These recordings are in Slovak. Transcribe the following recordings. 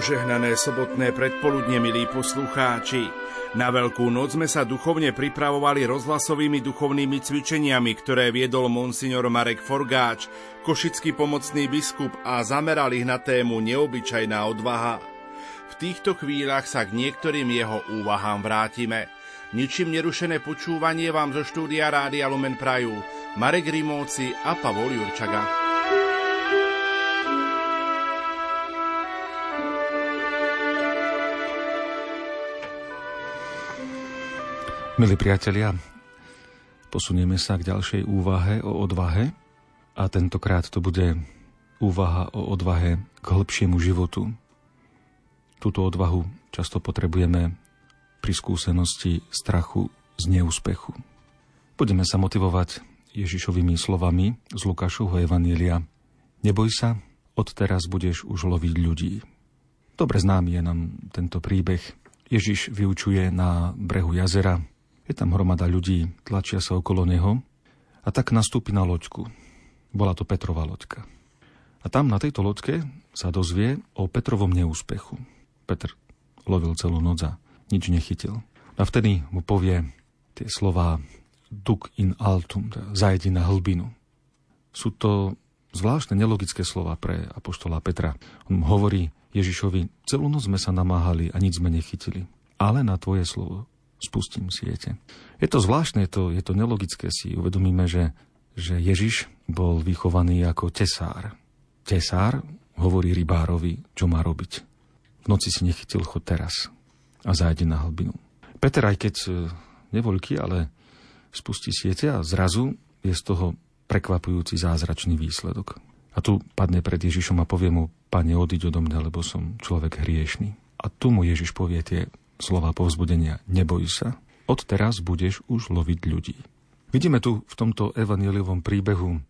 Požehnané sobotné predpoludne, milí poslucháči. Na Veľkú noc sme sa duchovne pripravovali rozhlasovými duchovnými cvičeniami, ktoré viedol monsignor Marek Forgáč, košický pomocný biskup a zamerali na tému neobyčajná odvaha. V týchto chvíľach sa k niektorým jeho úvahám vrátime. Ničím nerušené počúvanie vám zo štúdia Rádia Lumen Praju Marek Rimóci a Pavol Jurčaga. Milí priatelia, posunieme sa k ďalšej úvahe o odvahe a tentokrát to bude úvaha o odvahe k hĺbšiemu životu. Túto odvahu často potrebujeme pri skúsenosti strachu z neúspechu. Budeme sa motivovať Ježišovými slovami z Lukášovho Evanília. Neboj sa, odteraz budeš už loviť ľudí. Dobre známy je nám tento príbeh. Ježiš vyučuje na brehu jazera, je tam hromada ľudí, tlačia sa okolo neho a tak nastúpi na loďku. Bola to Petrova loďka. A tam na tejto loďke sa dozvie o Petrovom neúspechu. Petr lovil celú noc a nič nechytil. A vtedy mu povie tie slova duk in altum, teda zajdi na hlbinu. Sú to zvláštne nelogické slova pre apoštola Petra. On hovorí Ježišovi, celú noc sme sa namáhali a nič sme nechytili. Ale na tvoje slovo spustím siete. Je to zvláštne, je to, je to nelogické si uvedomíme, že, že Ježiš bol vychovaný ako tesár. Tesár hovorí rybárovi, čo má robiť. V noci si nechytil chod teraz a zájde na hlbinu. Peter, aj keď e, nevoľký, ale spustí siete a zrazu je z toho prekvapujúci zázračný výsledok. A tu padne pred Ježišom a povie mu, pane, odiď odo mňa, lebo som človek hriešný. A tu mu Ježiš povie tie slova povzbudenia neboj sa, od teraz budeš už loviť ľudí. Vidíme tu v tomto evangeliovom príbehu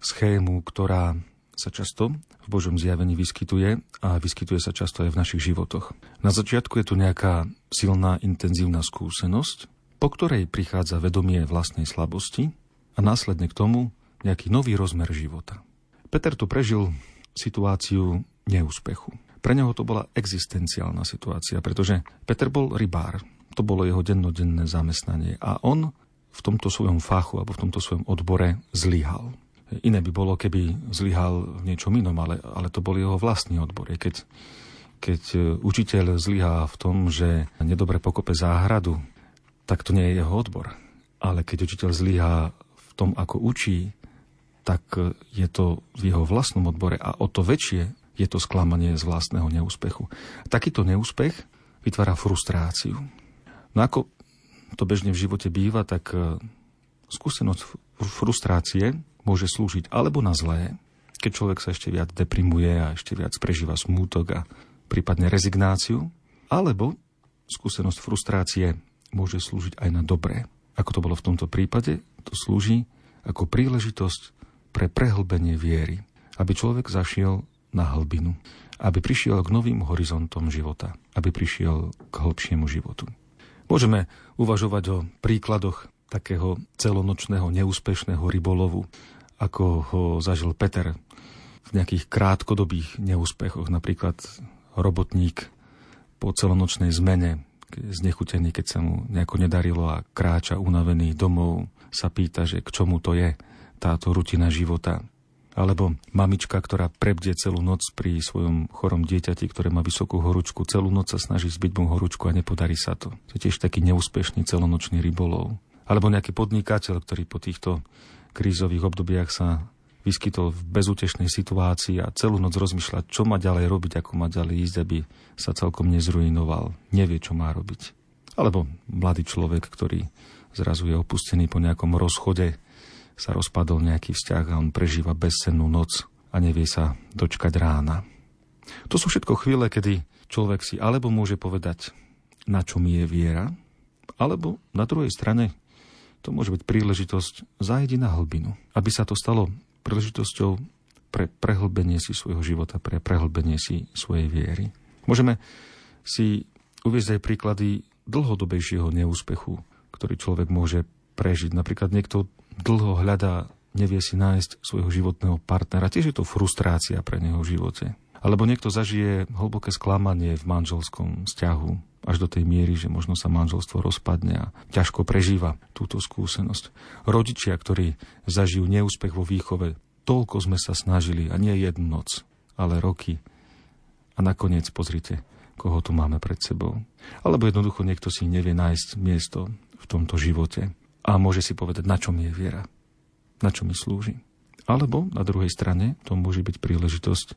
schému, ktorá sa často v Božom zjavení vyskytuje a vyskytuje sa často aj v našich životoch. Na začiatku je tu nejaká silná, intenzívna skúsenosť, po ktorej prichádza vedomie vlastnej slabosti a následne k tomu nejaký nový rozmer života. Peter tu prežil situáciu neúspechu. Pre neho to bola existenciálna situácia, pretože Peter bol rybár. To bolo jeho dennodenné zamestnanie. A on v tomto svojom fachu alebo v tomto svojom odbore zlyhal. Iné by bolo, keby zlyhal v niečom inom, ale, ale to bol jeho vlastný odbor. Keď, keď e, učiteľ zlyhá v tom, že nedobre pokope záhradu, tak to nie je jeho odbor. Ale keď učiteľ zlyhá v tom, ako učí, tak e, je to v jeho vlastnom odbore a o to väčšie je to sklamanie z vlastného neúspechu. Takýto neúspech vytvára frustráciu. No ako to bežne v živote býva, tak e, skúsenosť frustrácie môže slúžiť alebo na zlé, keď človek sa ešte viac deprimuje a ešte viac prežíva smútok a prípadne rezignáciu, alebo skúsenosť frustrácie môže slúžiť aj na dobré. Ako to bolo v tomto prípade, to slúži ako príležitosť pre prehlbenie viery, aby človek zašiel na hlbinu, aby prišiel k novým horizontom života, aby prišiel k hĺbšiemu životu. Môžeme uvažovať o príkladoch takého celonočného neúspešného rybolovu, ako ho zažil Peter v nejakých krátkodobých neúspechoch, napríklad robotník po celonočnej zmene, znechutený, keď sa mu nejako nedarilo a kráča unavený domov, sa pýta, že k čomu to je táto rutina života. Alebo mamička, ktorá prebde celú noc pri svojom chorom dieťati, ktoré má vysokú horúčku, celú noc sa snaží zbyť mu horúčku a nepodarí sa to. To je tiež taký neúspešný celonočný rybolov. Alebo nejaký podnikateľ, ktorý po týchto krízových obdobiach sa vyskytol v bezútešnej situácii a celú noc rozmýšľa, čo má ďalej robiť, ako má ďalej ísť, aby sa celkom nezruinoval. Nevie, čo má robiť. Alebo mladý človek, ktorý zrazu je opustený po nejakom rozchode sa rozpadol nejaký vzťah a on prežíva bezsennú noc a nevie sa dočkať rána. To sú všetko chvíle, kedy človek si alebo môže povedať, na čo mi je viera, alebo na druhej strane to môže byť príležitosť zajdi na hlbinu, aby sa to stalo príležitosťou pre prehlbenie si svojho života, pre prehlbenie si svojej viery. Môžeme si uviezť aj príklady dlhodobejšieho neúspechu, ktorý človek môže prežiť. Napríklad niekto dlho hľadá, nevie si nájsť svojho životného partnera. Tiež je to frustrácia pre neho v živote. Alebo niekto zažije hlboké sklamanie v manželskom vzťahu až do tej miery, že možno sa manželstvo rozpadne a ťažko prežíva túto skúsenosť. Rodičia, ktorí zažijú neúspech vo výchove, toľko sme sa snažili a nie jednu noc, ale roky. A nakoniec pozrite, koho tu máme pred sebou. Alebo jednoducho niekto si nevie nájsť miesto v tomto živote a môže si povedať, na čo mi je viera, na čo mi slúži. Alebo na druhej strane to môže byť príležitosť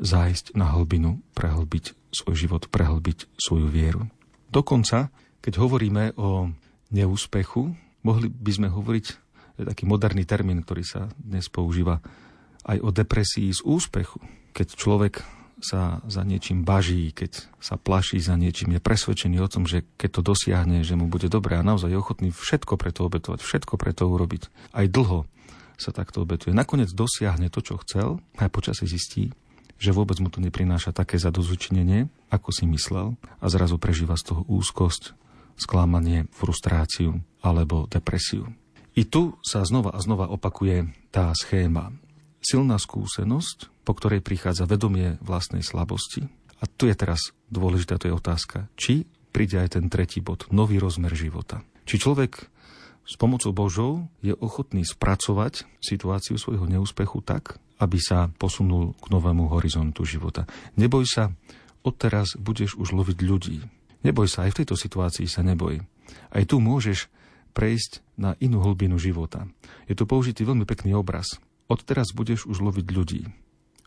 zájsť na hlbinu, prehlbiť svoj život, prehlbiť svoju vieru. Dokonca, keď hovoríme o neúspechu, mohli by sme hovoriť, je taký moderný termín, ktorý sa dnes používa, aj o depresii z úspechu. Keď človek sa za niečím baží, keď sa plaší za niečím, je presvedčený o tom, že keď to dosiahne, že mu bude dobré a naozaj je ochotný všetko preto obetovať, všetko preto urobiť. Aj dlho sa takto obetuje. Nakoniec dosiahne to, čo chcel a počasie zistí, že vôbec mu to neprináša také zadozučinenie, ako si myslel a zrazu prežíva z toho úzkosť, sklamanie, frustráciu alebo depresiu. I tu sa znova a znova opakuje tá schéma. Silná skúsenosť, po ktorej prichádza vedomie vlastnej slabosti. A tu je teraz dôležitá to je otázka, či príde aj ten tretí bod, nový rozmer života. Či človek s pomocou Božou je ochotný spracovať situáciu svojho neúspechu tak, aby sa posunul k novému horizontu života. Neboj sa, odteraz budeš už loviť ľudí. Neboj sa, aj v tejto situácii sa neboj. Aj tu môžeš prejsť na inú hlbinu života. Je tu použitý veľmi pekný obraz. Odteraz budeš už loviť ľudí.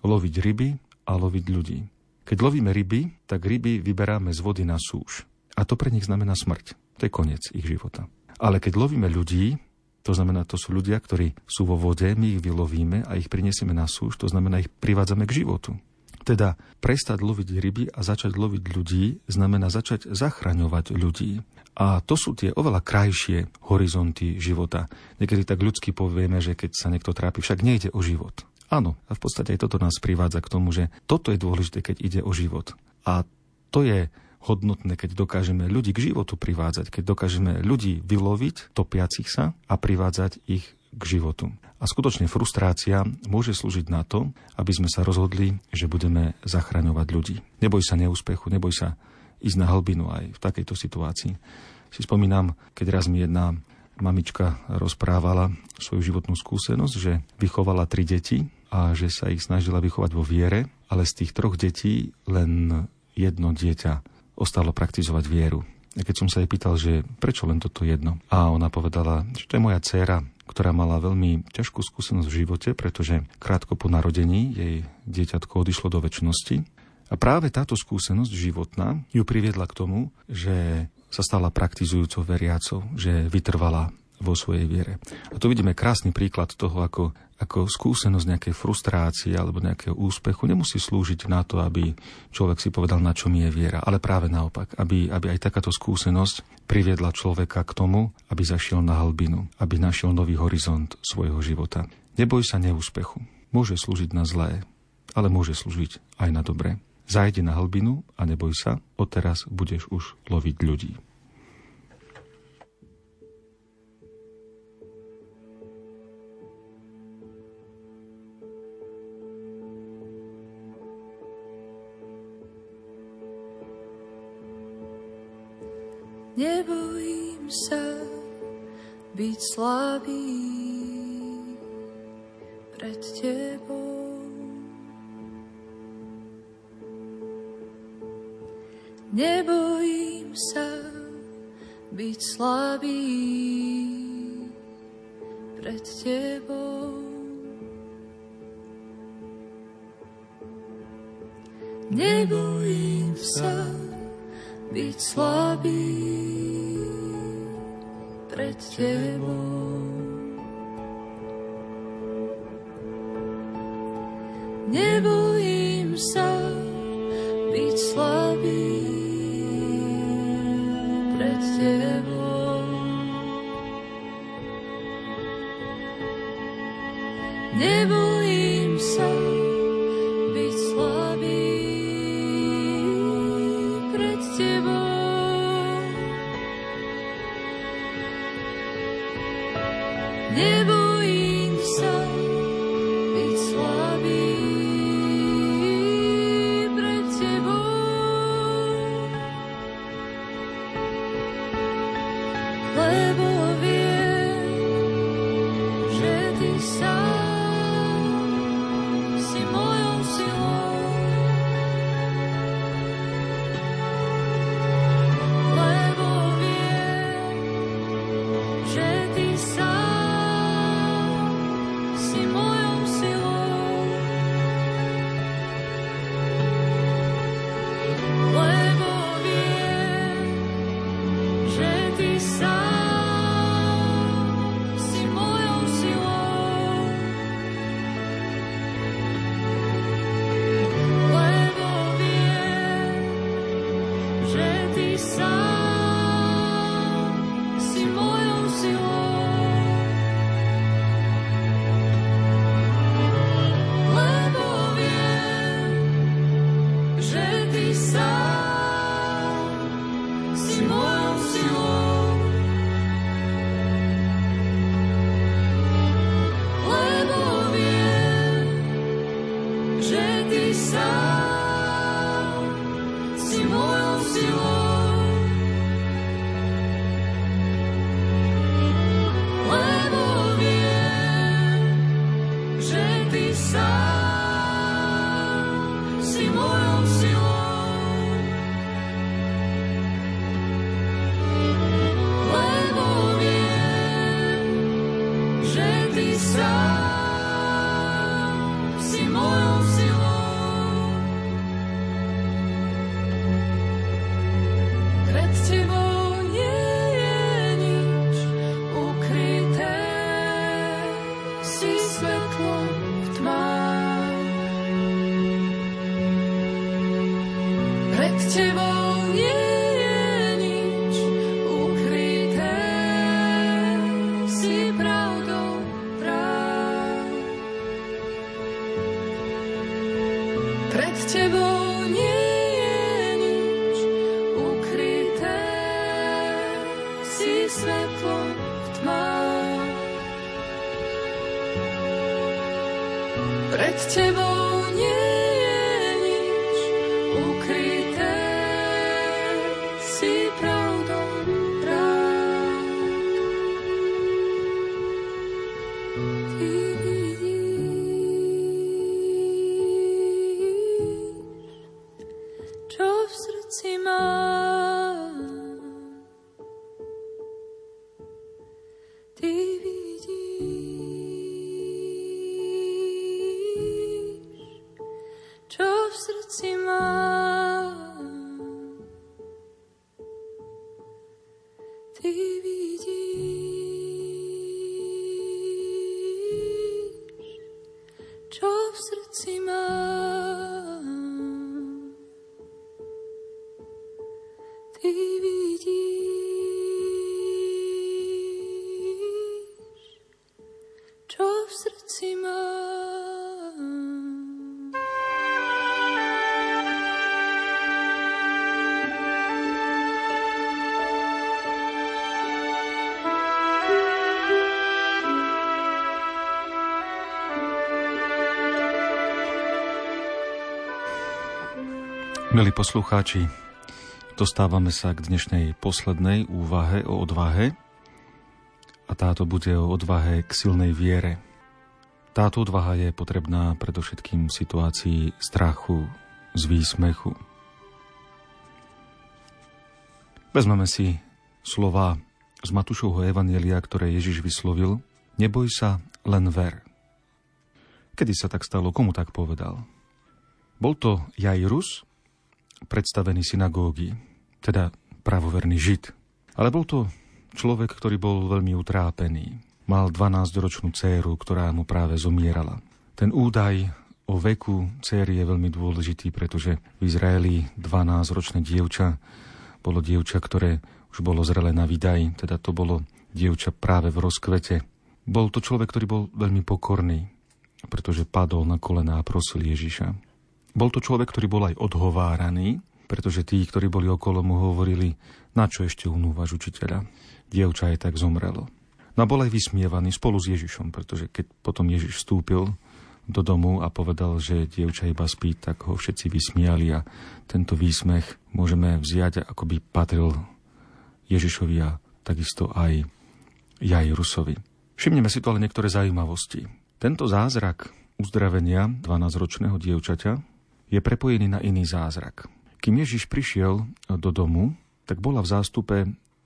Loviť ryby a loviť ľudí. Keď lovíme ryby, tak ryby vyberáme z vody na súž. A to pre nich znamená smrť. To je koniec ich života. Ale keď lovíme ľudí, to znamená, to sú ľudia, ktorí sú vo vode, my ich vylovíme a ich prinesieme na súž, to znamená, ich privádzame k životu. Teda prestať loviť ryby a začať loviť ľudí znamená začať zachraňovať ľudí. A to sú tie oveľa krajšie horizonty života. Niekedy tak ľudsky povieme, že keď sa niekto trápi, však nejde o život. Áno, a v podstate aj toto nás privádza k tomu, že toto je dôležité, keď ide o život. A to je hodnotné, keď dokážeme ľudí k životu privádzať, keď dokážeme ľudí vyloviť, topiacich sa a privádzať ich k životu. A skutočne frustrácia môže slúžiť na to, aby sme sa rozhodli, že budeme zachraňovať ľudí. Neboj sa neúspechu, neboj sa ísť na hlbinu aj v takejto situácii. Si spomínam, keď raz mi jedna mamička rozprávala svoju životnú skúsenosť, že vychovala tri deti a že sa ich snažila vychovať vo viere, ale z tých troch detí len jedno dieťa ostalo praktizovať vieru. A keď som sa jej pýtal, že prečo len toto jedno, a ona povedala, že to je moja dcéra, ktorá mala veľmi ťažkú skúsenosť v živote, pretože krátko po narodení jej dieťatko odišlo do väčšnosti. A práve táto skúsenosť životná ju priviedla k tomu, že sa stala praktizujúcou veriacou, že vytrvala vo svojej viere. A tu vidíme krásny príklad toho, ako ako skúsenosť nejakej frustrácie alebo nejakého úspechu nemusí slúžiť na to, aby človek si povedal, na čom je viera, ale práve naopak, aby, aby aj takáto skúsenosť priviedla človeka k tomu, aby zašiel na hlbinu, aby našiel nový horizont svojho života. Neboj sa neúspechu. Môže slúžiť na zlé, ale môže slúžiť aj na dobré. Zajde na hlbinu a neboj sa, odteraz budeš už loviť ľudí. Nebojím sa byť slabý byť slabý Milí poslucháči, dostávame sa k dnešnej poslednej úvahe o odvahe a táto bude o odvahe k silnej viere. Táto odvaha je potrebná predovšetkým v situácii strachu z výsmechu. Vezmeme si slova z Matúšovho evanielia, ktoré Ježiš vyslovil. Neboj sa, len ver. Kedy sa tak stalo? Komu tak povedal? Bol to Jairus, predstavený synagógy, teda pravoverný žid. Ale bol to človek, ktorý bol veľmi utrápený. Mal 12-ročnú dceru, ktorá mu práve zomierala. Ten údaj o veku céry je veľmi dôležitý, pretože v Izraeli 12-ročné dievča bolo dievča, ktoré už bolo zrelé na vydaj, teda to bolo dievča práve v rozkvete. Bol to človek, ktorý bol veľmi pokorný, pretože padol na kolená a prosil Ježiša. Bol to človek, ktorý bol aj odhováraný, pretože tí, ktorí boli okolo mu, hovorili, na čo ešte unúvaš učiteľa. Dievča aj tak zomrelo. No bol aj vysmievaný spolu s Ježišom, pretože keď potom Ježiš vstúpil do domu a povedal, že dievča iba spí, tak ho všetci vysmiali a tento výsmech môžeme vziať, ako by patril Ježišovi a takisto aj Jairusovi. Všimneme si tu ale niektoré zaujímavosti. Tento zázrak uzdravenia 12-ročného dievčaťa je prepojený na iný zázrak. Kým Ježiš prišiel do domu, tak bola v zástupe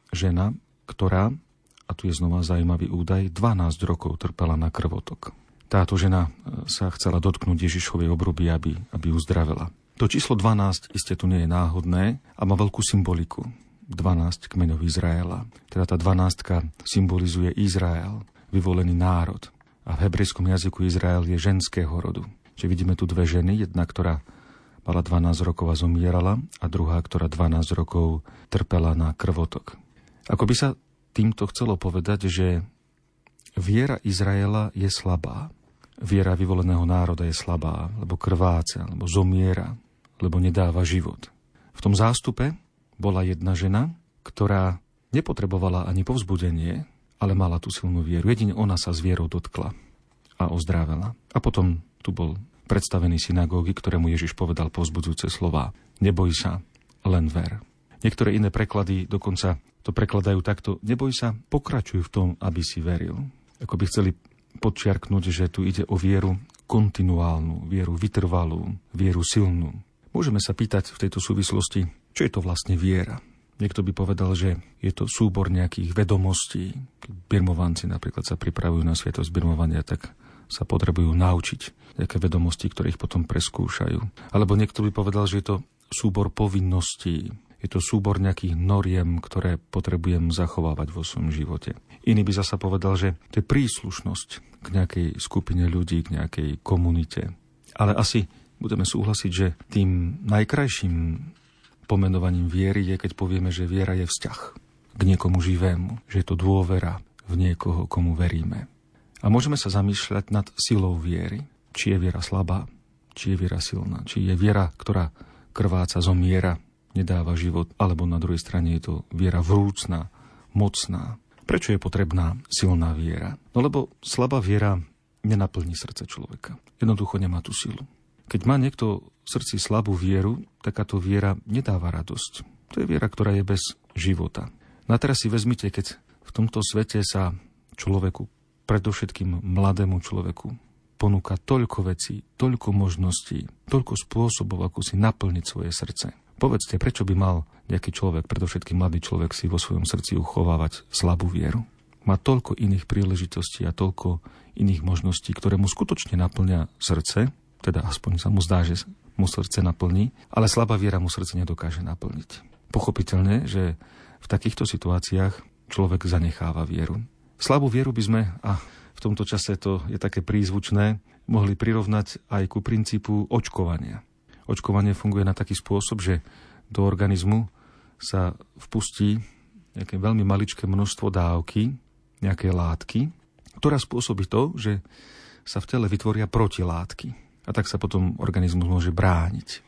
žena, ktorá, a tu je znova zaujímavý údaj, 12 rokov trpela na krvotok. Táto žena sa chcela dotknúť Ježišovej obruby, aby, aby uzdravila. To číslo 12 iste tu nie je náhodné a má veľkú symboliku. 12 kmeňov Izraela. Teda tá 12 symbolizuje Izrael, vyvolený národ. A v hebrejskom jazyku Izrael je ženského rodu. Čiže vidíme tu dve ženy, jedna, ktorá mala 12 rokov a zomierala a druhá, ktorá 12 rokov trpela na krvotok. Ako by sa týmto chcelo povedať, že viera Izraela je slabá. Viera vyvoleného národa je slabá, lebo krváca, lebo zomiera, lebo nedáva život. V tom zástupe bola jedna žena, ktorá nepotrebovala ani povzbudenie, ale mala tú silnú vieru. Jedine ona sa s vierou dotkla a ozdrávela. A potom tu bol predstavený synagógy, ktorému Ježiš povedal povzbudzujúce slova. Neboj sa, len ver. Niektoré iné preklady dokonca to prekladajú takto. Neboj sa, pokračuj v tom, aby si veril. Ako by chceli podčiarknúť, že tu ide o vieru kontinuálnu, vieru vytrvalú, vieru silnú. Môžeme sa pýtať v tejto súvislosti, čo je to vlastne viera. Niekto by povedal, že je to súbor nejakých vedomostí. Birmovanci napríklad sa pripravujú na sviatosť birmovania, tak sa potrebujú naučiť nejaké vedomosti, ktoré ich potom preskúšajú. Alebo niekto by povedal, že je to súbor povinností, je to súbor nejakých noriem, ktoré potrebujem zachovávať vo svojom živote. Iný by zasa povedal, že to je príslušnosť k nejakej skupine ľudí, k nejakej komunite. Ale asi budeme súhlasiť, že tým najkrajším pomenovaním viery je, keď povieme, že viera je vzťah k niekomu živému, že je to dôvera v niekoho, komu veríme. A môžeme sa zamýšľať nad silou viery. Či je viera slabá, či je viera silná, či je viera, ktorá krváca zomiera, nedáva život, alebo na druhej strane je to viera vrúcná, mocná. Prečo je potrebná silná viera? No lebo slabá viera nenaplní srdce človeka. Jednoducho nemá tú silu. Keď má niekto v srdci slabú vieru, takáto viera nedáva radosť. To je viera, ktorá je bez života. No teraz si vezmite, keď v tomto svete sa človeku, predovšetkým mladému človeku, ponúka toľko vecí, toľko možností, toľko spôsobov, ako si naplniť svoje srdce. Povedzte, prečo by mal nejaký človek, predovšetkým mladý človek, si vo svojom srdci uchovávať slabú vieru? Má toľko iných príležitostí a toľko iných možností, ktoré mu skutočne naplňa srdce, teda aspoň sa mu zdá, že mu srdce naplní, ale slabá viera mu srdce nedokáže naplniť. Pochopiteľne, že v takýchto situáciách človek zanecháva vieru. Slabú vieru by sme, a v tomto čase to je také prízvučné, mohli prirovnať aj ku princípu očkovania. Očkovanie funguje na taký spôsob, že do organizmu sa vpustí nejaké veľmi maličké množstvo dávky, nejaké látky, ktorá spôsobí to, že sa v tele vytvoria protilátky. A tak sa potom organizmus môže brániť.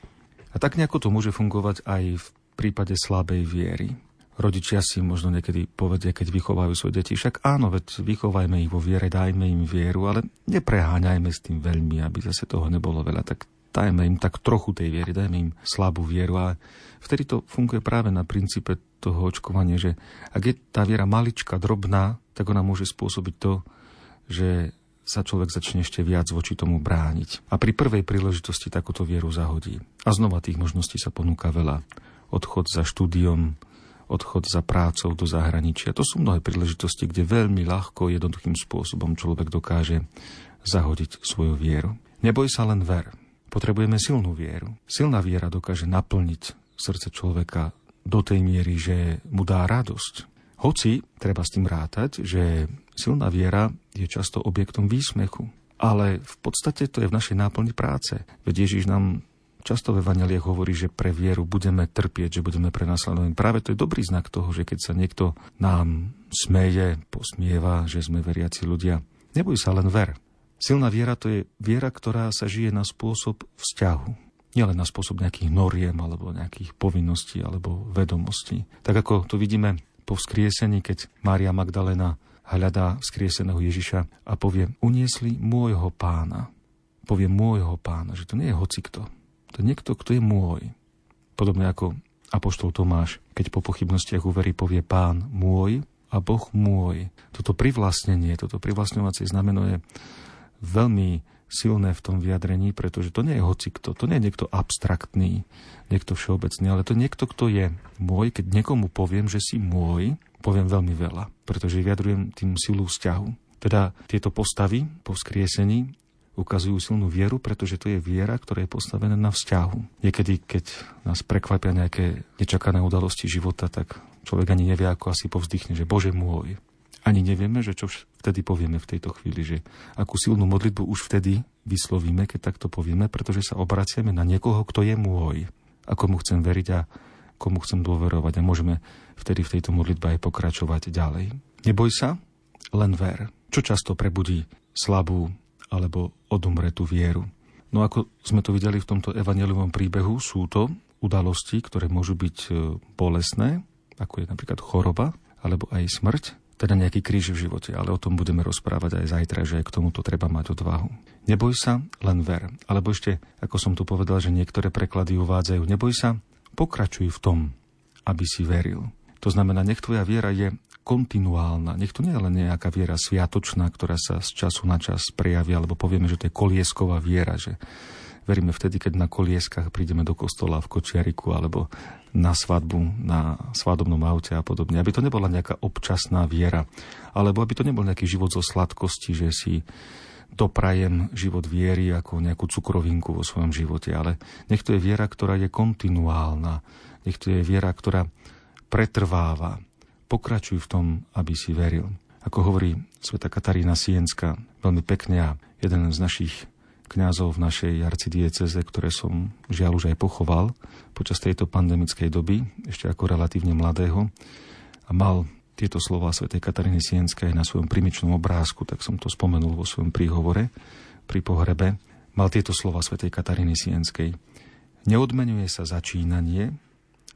A tak nejako to môže fungovať aj v prípade slabej viery. Rodičia si možno niekedy povedia, keď vychovajú svoje deti, však áno, veď vychovajme ich vo viere, dajme im vieru, ale nepreháňajme s tým veľmi, aby zase toho nebolo veľa. Tak dajme im tak trochu tej viery, dajme im slabú vieru. A vtedy to funguje práve na princípe toho očkovania, že ak je tá viera malička, drobná, tak ona môže spôsobiť to, že sa človek začne ešte viac voči tomu brániť. A pri prvej príležitosti takúto vieru zahodí. A znova tých možností sa ponúka veľa. Odchod za štúdiom, odchod za prácou do zahraničia. To sú mnohé príležitosti, kde veľmi ľahko, jednoduchým spôsobom človek dokáže zahodiť svoju vieru. Neboj sa len ver. Potrebujeme silnú vieru. Silná viera dokáže naplniť srdce človeka do tej miery, že mu dá radosť. Hoci treba s tým rátať, že silná viera je často objektom výsmechu. Ale v podstate to je v našej náplni práce. Veď Ježiš nám často ve Vaneliech hovorí, že pre vieru budeme trpieť, že budeme prenasledovaní. Práve to je dobrý znak toho, že keď sa niekto nám smeje, posmieva, že sme veriaci ľudia, neboj sa, len ver. Silná viera to je viera, ktorá sa žije na spôsob vzťahu. Nielen na spôsob nejakých noriem alebo nejakých povinností alebo vedomostí. Tak ako to vidíme po vzkriesení, keď Mária Magdalena hľadá vzkrieseného Ježiša a povie, uniesli môjho pána. Povie môjho pána, že to nie je hocikto. To je niekto, kto je môj. Podobne ako Apoštol Tomáš, keď po pochybnostiach uverí, povie pán môj a Boh môj. Toto privlastnenie, toto privlastňovacie znamenuje veľmi silné v tom vyjadrení, pretože to nie je hocikto, to nie je niekto abstraktný, niekto všeobecný, ale to niekto, kto je môj. Keď niekomu poviem, že si môj, poviem veľmi veľa, pretože vyjadrujem tým silu vzťahu. Teda tieto postavy po vzkriesení ukazujú silnú vieru, pretože to je viera, ktorá je postavená na vzťahu. Niekedy, keď nás prekvapia nejaké nečakané udalosti života, tak človek ani nevie, ako asi povzdychne, že Bože môj, ani nevieme, že čo vtedy povieme v tejto chvíli, že akú silnú modlitbu už vtedy vyslovíme, keď takto povieme, pretože sa obraciame na niekoho, kto je môj a komu chcem veriť a komu chcem dôverovať a môžeme vtedy v tejto modlitbe aj pokračovať ďalej. Neboj sa, len ver. Čo často prebudí slabú alebo odumretú vieru? No ako sme to videli v tomto evangeliovom príbehu, sú to udalosti, ktoré môžu byť e, bolestné, ako je napríklad choroba, alebo aj smrť, teda nejaký kríž v živote, ale o tom budeme rozprávať aj zajtra, že k tomuto treba mať odvahu. Neboj sa, len ver. Alebo ešte, ako som tu povedal, že niektoré preklady uvádzajú, neboj sa, pokračuj v tom, aby si veril. To znamená, nech tvoja viera je kontinuálna. Nech to nie je len nejaká viera sviatočná, ktorá sa z času na čas prejaví, alebo povieme, že to je koliesková viera, že veríme vtedy, keď na kolieskach prídeme do kostola v Kočiariku alebo na svadbu, na svadobnom aute a podobne. Aby to nebola nejaká občasná viera, alebo aby to nebol nejaký život zo sladkosti, že si doprajem život viery ako nejakú cukrovinku vo svojom živote, ale nech to je viera, ktorá je kontinuálna, nech to je viera, ktorá pretrváva, pokračuj v tom, aby si veril. Ako hovorí sveta Katarína Sienska veľmi pekne a jeden z našich kňazov v našej arcidieceze, ktoré som žiaľ už aj pochoval počas tejto pandemickej doby, ešte ako relatívne mladého, a mal tieto slova svätej Kataríny Sienskej na svojom primičnom obrázku, tak som to spomenul vo svojom príhovore pri pohrebe, mal tieto slova svätej Kataríny Sienskej. Neodmenuje sa začínanie,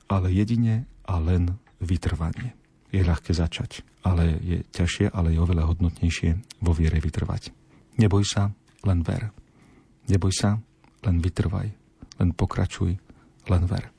ale jedine a len vytrvanie je ľahké začať, ale je ťažšie, ale je oveľa hodnotnejšie vo viere vytrvať. Neboj sa, len ver. Neboj sa, len vytrvaj. Len pokračuj, len ver.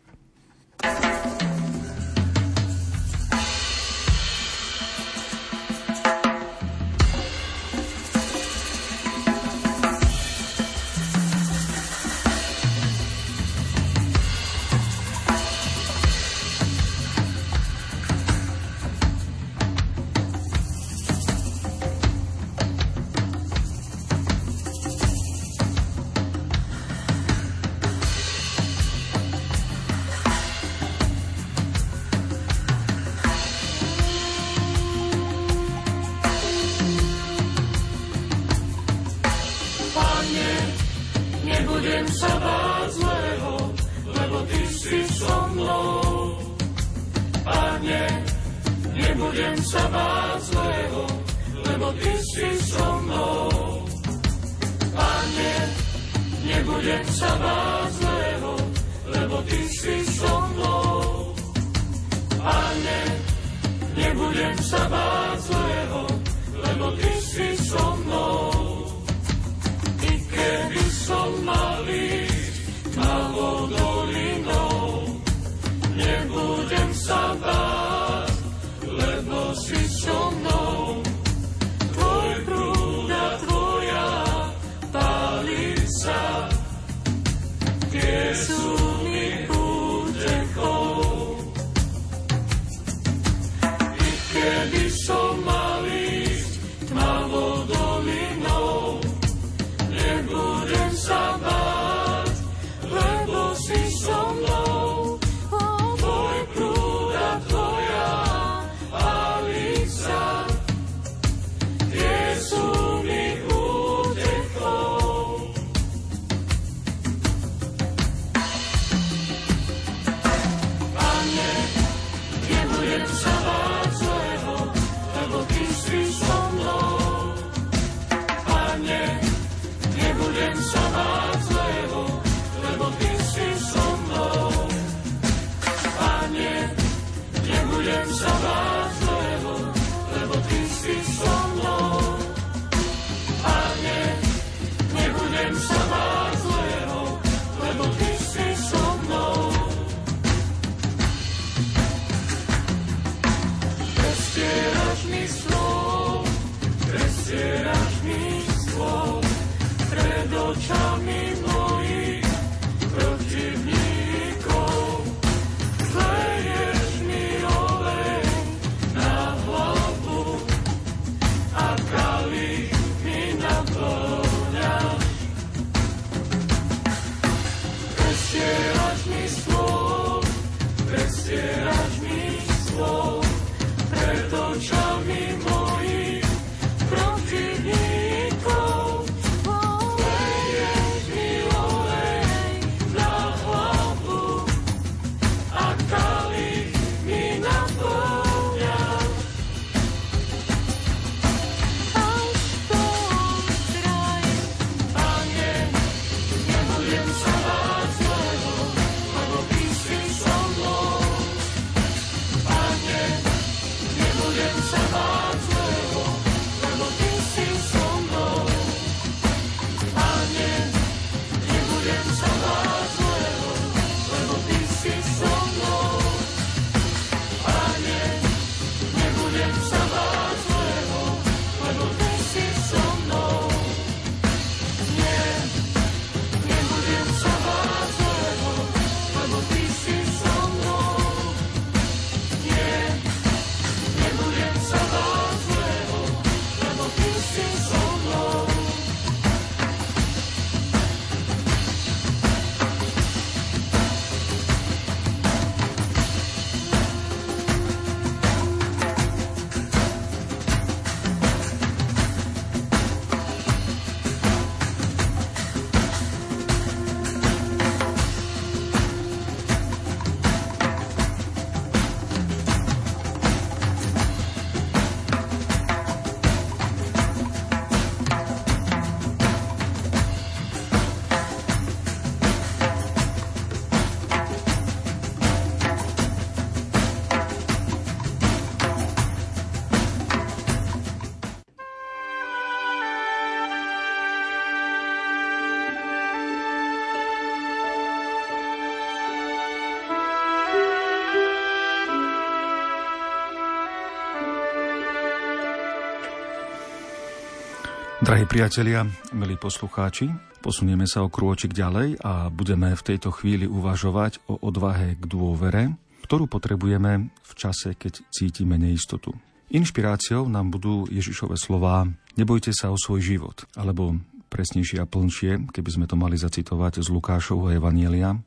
Drahí priatelia, milí poslucháči, posunieme sa o krôčik ďalej a budeme v tejto chvíli uvažovať o odvahe k dôvere, ktorú potrebujeme v čase, keď cítime neistotu. Inšpiráciou nám budú Ježišove slová Nebojte sa o svoj život, alebo presnejšie a plnšie, keby sme to mali zacitovať z Lukášovho Evanielia,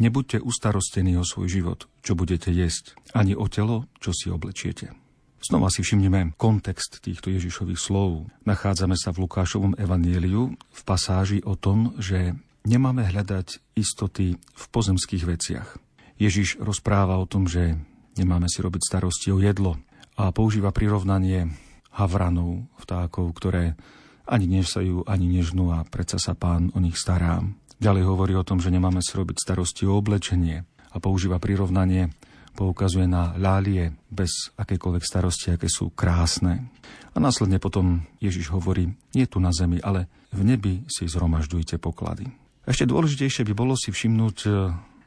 Nebuďte ustarostení o svoj život, čo budete jesť, ani o telo, čo si oblečiete. Znova si všimneme kontext týchto Ježišových slov. Nachádzame sa v Lukášovom evanieliu v pasáži o tom, že nemáme hľadať istoty v pozemských veciach. Ježiš rozpráva o tom, že nemáme si robiť starosti o jedlo a používa prirovnanie havranov, vtákov, ktoré ani nesajú, ani nežnú a predsa sa pán o nich stará. Ďalej hovorí o tom, že nemáme si robiť starosti o oblečenie a používa prirovnanie poukazuje na lálie bez akékoľvek starosti, aké sú krásne. A následne potom Ježiš hovorí, nie tu na zemi, ale v nebi si zhromažďujte poklady. Ešte dôležitejšie by bolo si všimnúť e,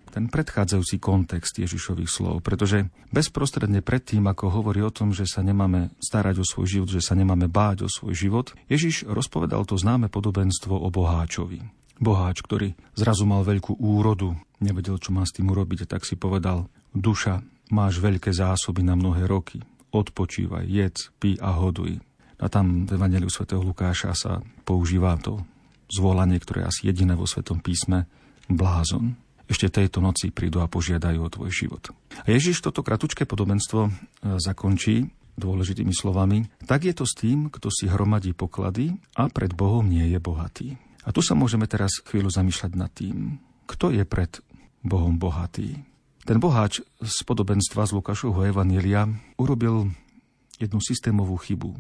ten predchádzajúci kontext Ježišových slov, pretože bezprostredne predtým, ako hovorí o tom, že sa nemáme starať o svoj život, že sa nemáme báť o svoj život, Ježiš rozpovedal to známe podobenstvo o boháčovi. Boháč, ktorý zrazu mal veľkú úrodu, nevedel, čo má s tým urobiť, tak si povedal, Duša, máš veľké zásoby na mnohé roky. Odpočívaj, jedz, pí a hoduj. A tam v Evangeliu svätého Lukáša sa používa to zvolanie, ktoré je asi jediné vo Svetom písme, blázon. Ešte tejto noci prídu a požiadajú o tvoj život. A Ježiš toto kratučké podobenstvo e, zakončí dôležitými slovami. Tak je to s tým, kto si hromadí poklady a pred Bohom nie je bohatý. A tu sa môžeme teraz chvíľu zamýšľať nad tým, kto je pred Bohom bohatý. Ten boháč z podobenstva z Lukášovho Evanília urobil jednu systémovú chybu,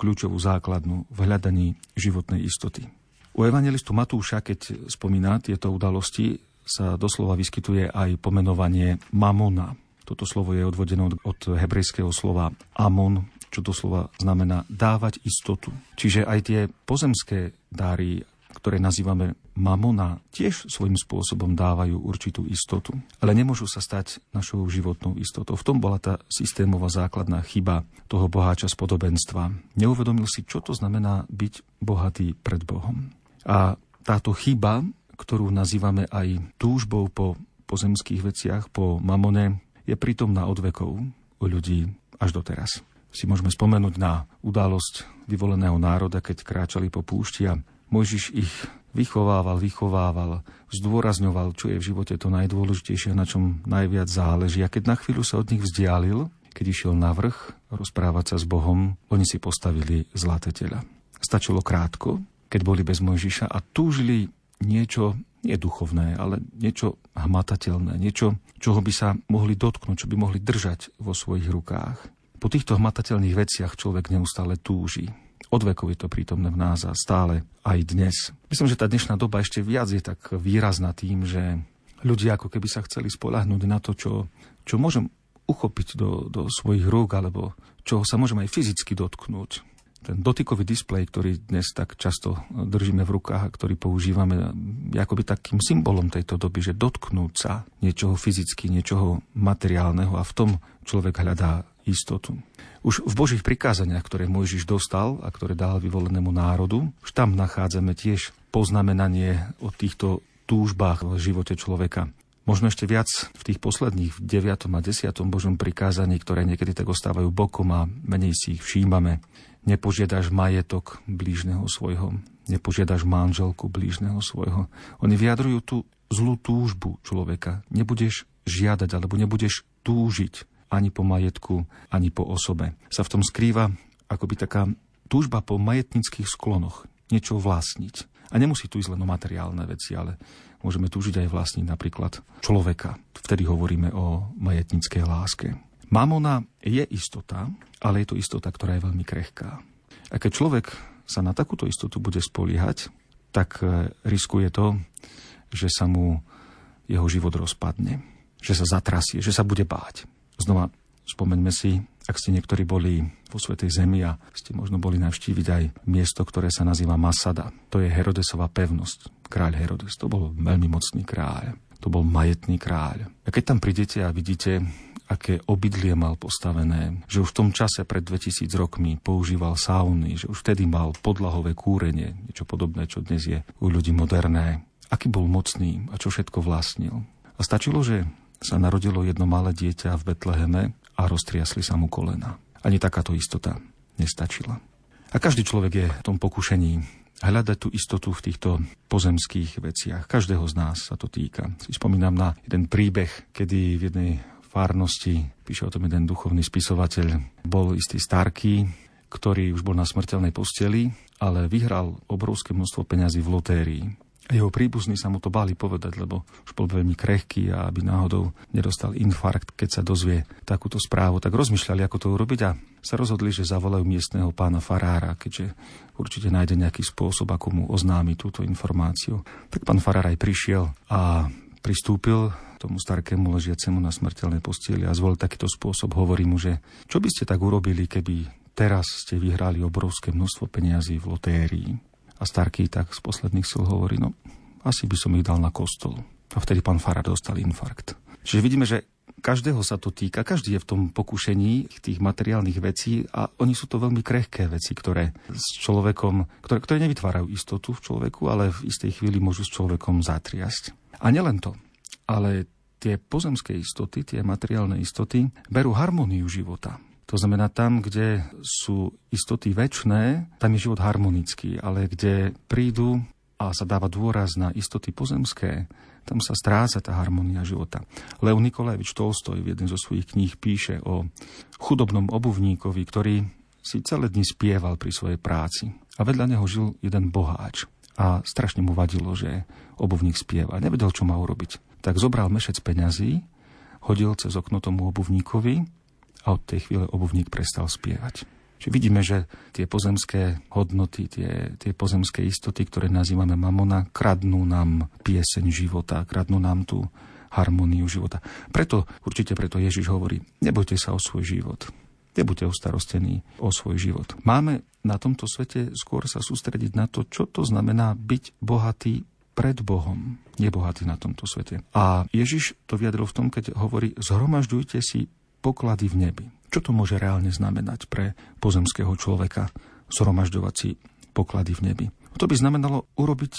kľúčovú základnú v hľadaní životnej istoty. U evangelistu Matúša, keď spomína tieto udalosti, sa doslova vyskytuje aj pomenovanie mamona. Toto slovo je odvodené od hebrejského slova amon, čo doslova znamená dávať istotu. Čiže aj tie pozemské dáry ktoré nazývame mamona, tiež svojím spôsobom dávajú určitú istotu. Ale nemôžu sa stať našou životnou istotou. V tom bola tá systémová základná chyba toho boháča z podobenstva. Neuvedomil si, čo to znamená byť bohatý pred Bohom. A táto chyba, ktorú nazývame aj túžbou po pozemských veciach, po mamone, je prítomná od vekov u ľudí až doteraz si môžeme spomenúť na udalosť vyvoleného národa, keď kráčali po púšti a Mojžiš ich vychovával, vychovával, zdôrazňoval, čo je v živote to najdôležitejšie, na čom najviac záleží. A keď na chvíľu sa od nich vzdialil, keď išiel na vrch rozprávať sa s Bohom, oni si postavili zlaté tela. Stačilo krátko, keď boli bez Mojžiša a túžili niečo nie duchovné, ale niečo hmatateľné, niečo, čoho by sa mohli dotknúť, čo by mohli držať vo svojich rukách. Po týchto hmatateľných veciach človek neustále túži. Od vekov je to prítomné v nás a stále aj dnes. Myslím, že tá dnešná doba ešte viac je tak výrazná tým, že ľudia ako keby sa chceli spolahnúť na to, čo, čo môžem uchopiť do, do svojich rúk, alebo čo sa môžem aj fyzicky dotknúť. Ten dotykový displej, ktorý dnes tak často držíme v rukách a ktorý používame, je akoby takým symbolom tejto doby, že dotknúť sa niečoho fyzicky, niečoho materiálneho a v tom človek hľadá istotu. Už v Božích prikázaniach, ktoré Mojžiš dostal a ktoré dal vyvolenému národu, už tam nachádzame tiež poznamenanie o týchto túžbách v živote človeka. Možno ešte viac v tých posledných, v 9. a 10. Božom prikázaní, ktoré niekedy tak ostávajú bokom a menej si ich všímame. Nepožiadaš majetok blížneho svojho, nepožiadaš manželku blížneho svojho. Oni vyjadrujú tú zlú túžbu človeka. Nebudeš žiadať, alebo nebudeš túžiť ani po majetku, ani po osobe. Sa v tom skrýva akoby taká túžba po majetnických sklonoch, niečo vlastniť. A nemusí tu ísť len o materiálne veci, ale môžeme túžiť aj vlastniť napríklad človeka. Vtedy hovoríme o majetnickej láske. Mamona je istota, ale je to istota, ktorá je veľmi krehká. A keď človek sa na takúto istotu bude spoliehať, tak e, riskuje to, že sa mu jeho život rozpadne, že sa zatrasie, že sa bude báť. Znova spomeňme si, ak ste niektorí boli vo Svetej Zemi a ste možno boli navštíviť aj miesto, ktoré sa nazýva Masada. To je Herodesová pevnosť. Kráľ Herodes. To bol veľmi mocný kráľ. To bol majetný kráľ. A keď tam prídete a vidíte, aké obydlie mal postavené, že už v tom čase pred 2000 rokmi používal sauny, že už vtedy mal podlahové kúrenie, niečo podobné, čo dnes je u ľudí moderné. Aký bol mocný a čo všetko vlastnil. A stačilo, že sa narodilo jedno malé dieťa v Betleheme a roztriasli sa mu kolena. Ani takáto istota nestačila. A každý človek je v tom pokušení hľadať tú istotu v týchto pozemských veciach. Každého z nás sa to týka. Si spomínam na jeden príbeh, kedy v jednej farnosti, píše o tom jeden duchovný spisovateľ, bol istý starký, ktorý už bol na smrteľnej posteli, ale vyhral obrovské množstvo peňazí v lotérii. Jeho príbuzní sa mu to báli povedať, lebo už bol veľmi krehký a aby náhodou nedostal infarkt, keď sa dozvie takúto správu. Tak rozmýšľali, ako to urobiť a sa rozhodli, že zavolajú miestneho pána Farára, keďže určite nájde nejaký spôsob, ako mu oznámi túto informáciu. Tak pán Farár aj prišiel a pristúpil tomu starkému ležiacemu na smrteľnej posteli a zvolil takýto spôsob. Hovorí mu, že čo by ste tak urobili, keby teraz ste vyhrali obrovské množstvo peniazí v lotérii. A Starký tak z posledných sil hovorí, no asi by som ich dal na kostol. A vtedy pán Farad dostal infarkt. Čiže vidíme, že každého sa to týka, každý je v tom pokušení tých materiálnych vecí a oni sú to veľmi krehké veci, ktoré s človekom, ktoré, ktoré nevytvárajú istotu v človeku, ale v istej chvíli môžu s človekom zatriasť. A nielen to, ale tie pozemské istoty, tie materiálne istoty berú harmóniu života. To znamená, tam, kde sú istoty väčšné, tam je život harmonický, ale kde prídu a sa dáva dôraz na istoty pozemské, tam sa stráca tá harmonia života. Leo Nikolajevič Tolstoj v jednej zo svojich kníh píše o chudobnom obuvníkovi, ktorý si celé dni spieval pri svojej práci. A vedľa neho žil jeden boháč. A strašne mu vadilo, že obuvník spieva. Nevedel, čo má urobiť. Tak zobral mešec peňazí, hodil cez okno tomu obuvníkovi a od tej chvíle obuvník prestal spievať. Čiže vidíme, že tie pozemské hodnoty, tie, tie pozemské istoty, ktoré nazývame mamona, kradnú nám pieseň života, kradnú nám tú harmóniu života. Preto, určite preto Ježiš hovorí, nebojte sa o svoj život. Nebuďte ostarostení o svoj život. Máme na tomto svete skôr sa sústrediť na to, čo to znamená byť bohatý pred Bohom, nebohatý na tomto svete. A Ježiš to vyjadril v tom, keď hovorí, zhromažďujte si poklady v nebi. Čo to môže reálne znamenať pre pozemského človeka zhromažďovať si poklady v nebi? To by znamenalo urobiť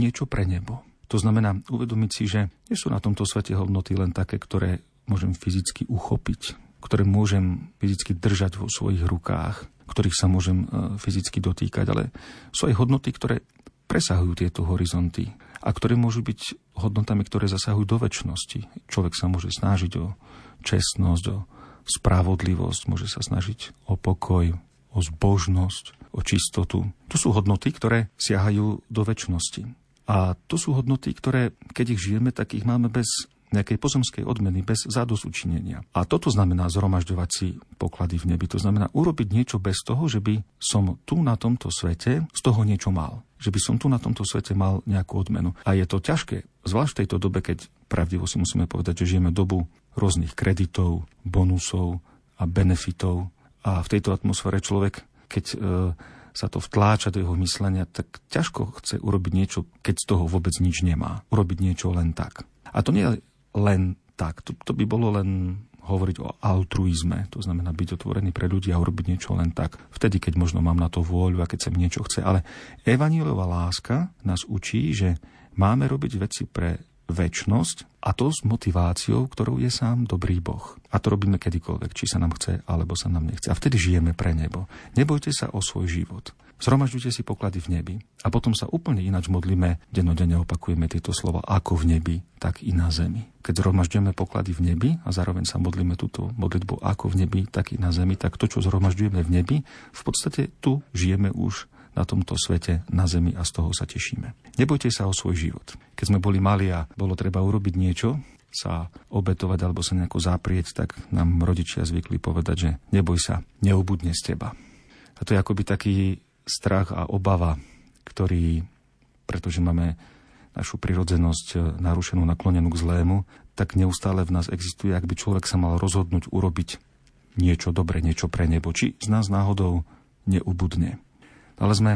niečo pre nebo. To znamená uvedomiť si, že nie sú na tomto svete hodnoty len také, ktoré môžem fyzicky uchopiť, ktoré môžem fyzicky držať vo svojich rukách, ktorých sa môžem e, fyzicky dotýkať, ale sú aj hodnoty, ktoré presahujú tieto horizonty a ktoré môžu byť hodnotami, ktoré zasahujú do väčšnosti. Človek sa môže snažiť o čestnosť, o spravodlivosť, môže sa snažiť o pokoj, o zbožnosť, o čistotu. To sú hodnoty, ktoré siahajú do väčšnosti. A to sú hodnoty, ktoré, keď ich žijeme, tak ich máme bez nejakej pozemskej odmeny, bez zadosučinenia. A toto znamená zhromažďovať si poklady v nebi. To znamená urobiť niečo bez toho, že by som tu na tomto svete z toho niečo mal. Že by som tu na tomto svete mal nejakú odmenu. A je to ťažké, zvlášť v tejto dobe, keď pravdivo si musíme povedať, že žijeme dobu rôznych kreditov, bonusov a benefitov. A v tejto atmosfére človek, keď e, sa to vtláča do jeho myslenia, tak ťažko chce urobiť niečo, keď z toho vôbec nič nemá. Urobiť niečo len tak. A to nie je len tak. To, to by bolo len hovoriť o altruizme, to znamená byť otvorený pre ľudí a urobiť niečo len tak. Vtedy, keď možno mám na to vôľu a keď sa mi niečo chce. Ale evanílová láska nás učí, že máme robiť veci pre väčnosť a to s motiváciou, ktorou je sám dobrý Boh. A to robíme kedykoľvek, či sa nám chce, alebo sa nám nechce. A vtedy žijeme pre nebo. Nebojte sa o svoj život. Zhromažďujte si poklady v nebi. A potom sa úplne ináč modlíme, denodene opakujeme tieto slova, ako v nebi, tak i na zemi. Keď zhromažďujeme poklady v nebi a zároveň sa modlíme túto modlitbu ako v nebi, tak i na zemi, tak to, čo zhromažďujeme v nebi, v podstate tu žijeme už na tomto svete, na zemi a z toho sa tešíme. Nebojte sa o svoj život. Keď sme boli mali a bolo treba urobiť niečo, sa obetovať alebo sa nejako zaprieť, tak nám rodičia zvykli povedať, že neboj sa, neubudne z teba. A to je akoby taký strach a obava, ktorý, pretože máme našu prirodzenosť narušenú, naklonenú k zlému, tak neustále v nás existuje, ak by človek sa mal rozhodnúť urobiť niečo dobre, niečo pre nebo. Či z nás náhodou neubudne. Ale sme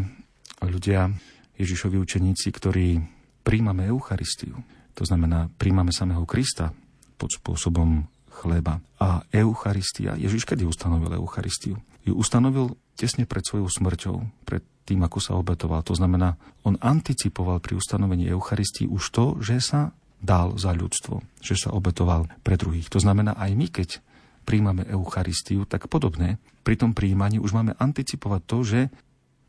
ľudia, Ježišovi učeníci, ktorí príjmame Eucharistiu. To znamená, príjmame samého Krista pod spôsobom chleba. A Eucharistia, Ježiš kedy ustanovil Eucharistiu? Ju ustanovil tesne pred svojou smrťou, pred tým, ako sa obetoval. To znamená, on anticipoval pri ustanovení Eucharistii už to, že sa dal za ľudstvo, že sa obetoval pre druhých. To znamená, aj my, keď príjmame Eucharistiu, tak podobne, pri tom príjmaní už máme anticipovať to, že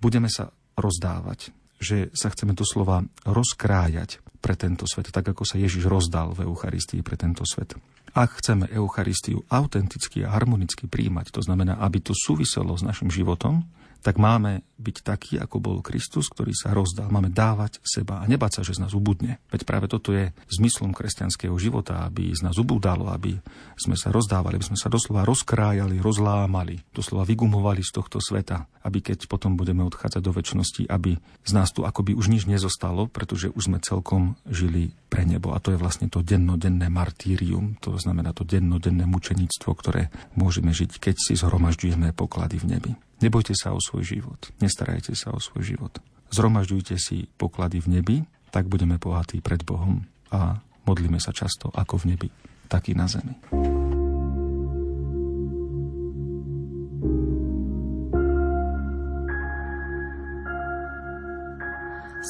budeme sa rozdávať, že sa chceme doslova rozkrájať pre tento svet, tak ako sa Ježiš rozdal v Eucharistii pre tento svet. Ak chceme Eucharistiu autenticky a harmonicky príjmať, to znamená, aby to súviselo s našim životom, tak máme byť taký, ako bol Kristus, ktorý sa rozdal. Máme dávať seba a nebáť sa, že z nás ubudne. Veď práve toto je zmyslom kresťanského života, aby z nás ubúdalo, aby sme sa rozdávali, aby sme sa doslova rozkrájali, rozlámali, doslova vygumovali z tohto sveta, aby keď potom budeme odchádzať do väčšnosti, aby z nás tu akoby už nič nezostalo, pretože už sme celkom žili pre nebo. A to je vlastne to dennodenné martírium, to znamená to dennodenné mučeníctvo, ktoré môžeme žiť, keď si zhromažďujeme poklady v nebi. Nebojte sa o svoj život, nestarajte sa o svoj život. Zromažďujte si poklady v nebi, tak budeme bohatí pred Bohom a modlíme sa často ako v nebi, tak i na zemi.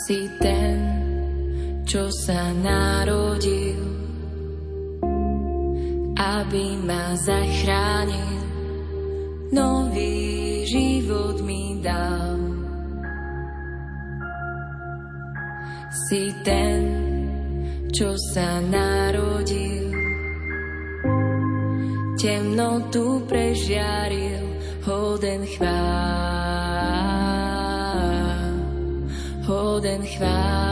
Si ten, čo sa narodil, aby ma zachránil. Nový život mi dal. Si ten, čo sa narodil, temnotu prežiaril, hoden chvál, hoden chvál.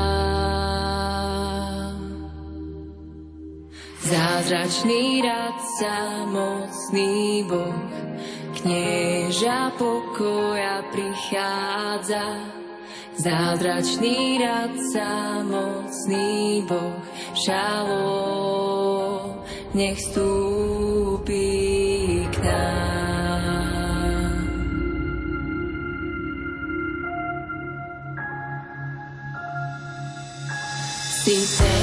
Zázračný radca, mocný Boh, knieža pokoja prichádza. Zázračný radca, mocný Boh, šalo, nech stúpi k nám. Si ten,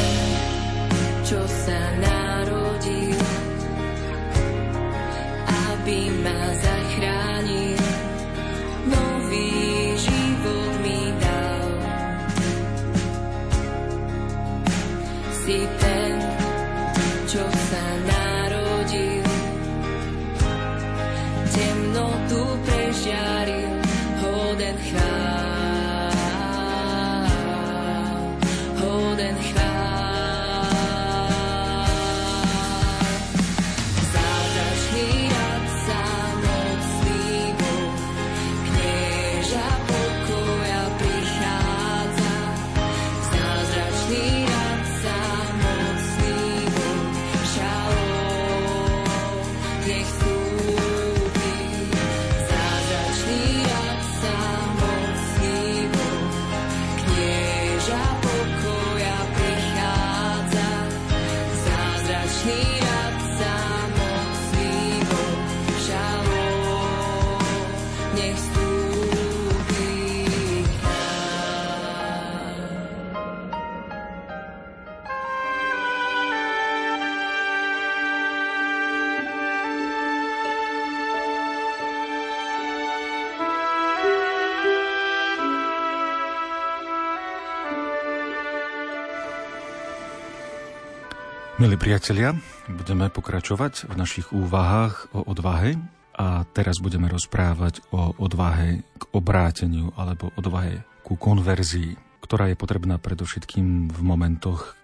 priatelia, budeme pokračovať v našich úvahách o odvahe a teraz budeme rozprávať o odvahe k obráteniu alebo odvahe ku konverzii, ktorá je potrebná predovšetkým v momentoch,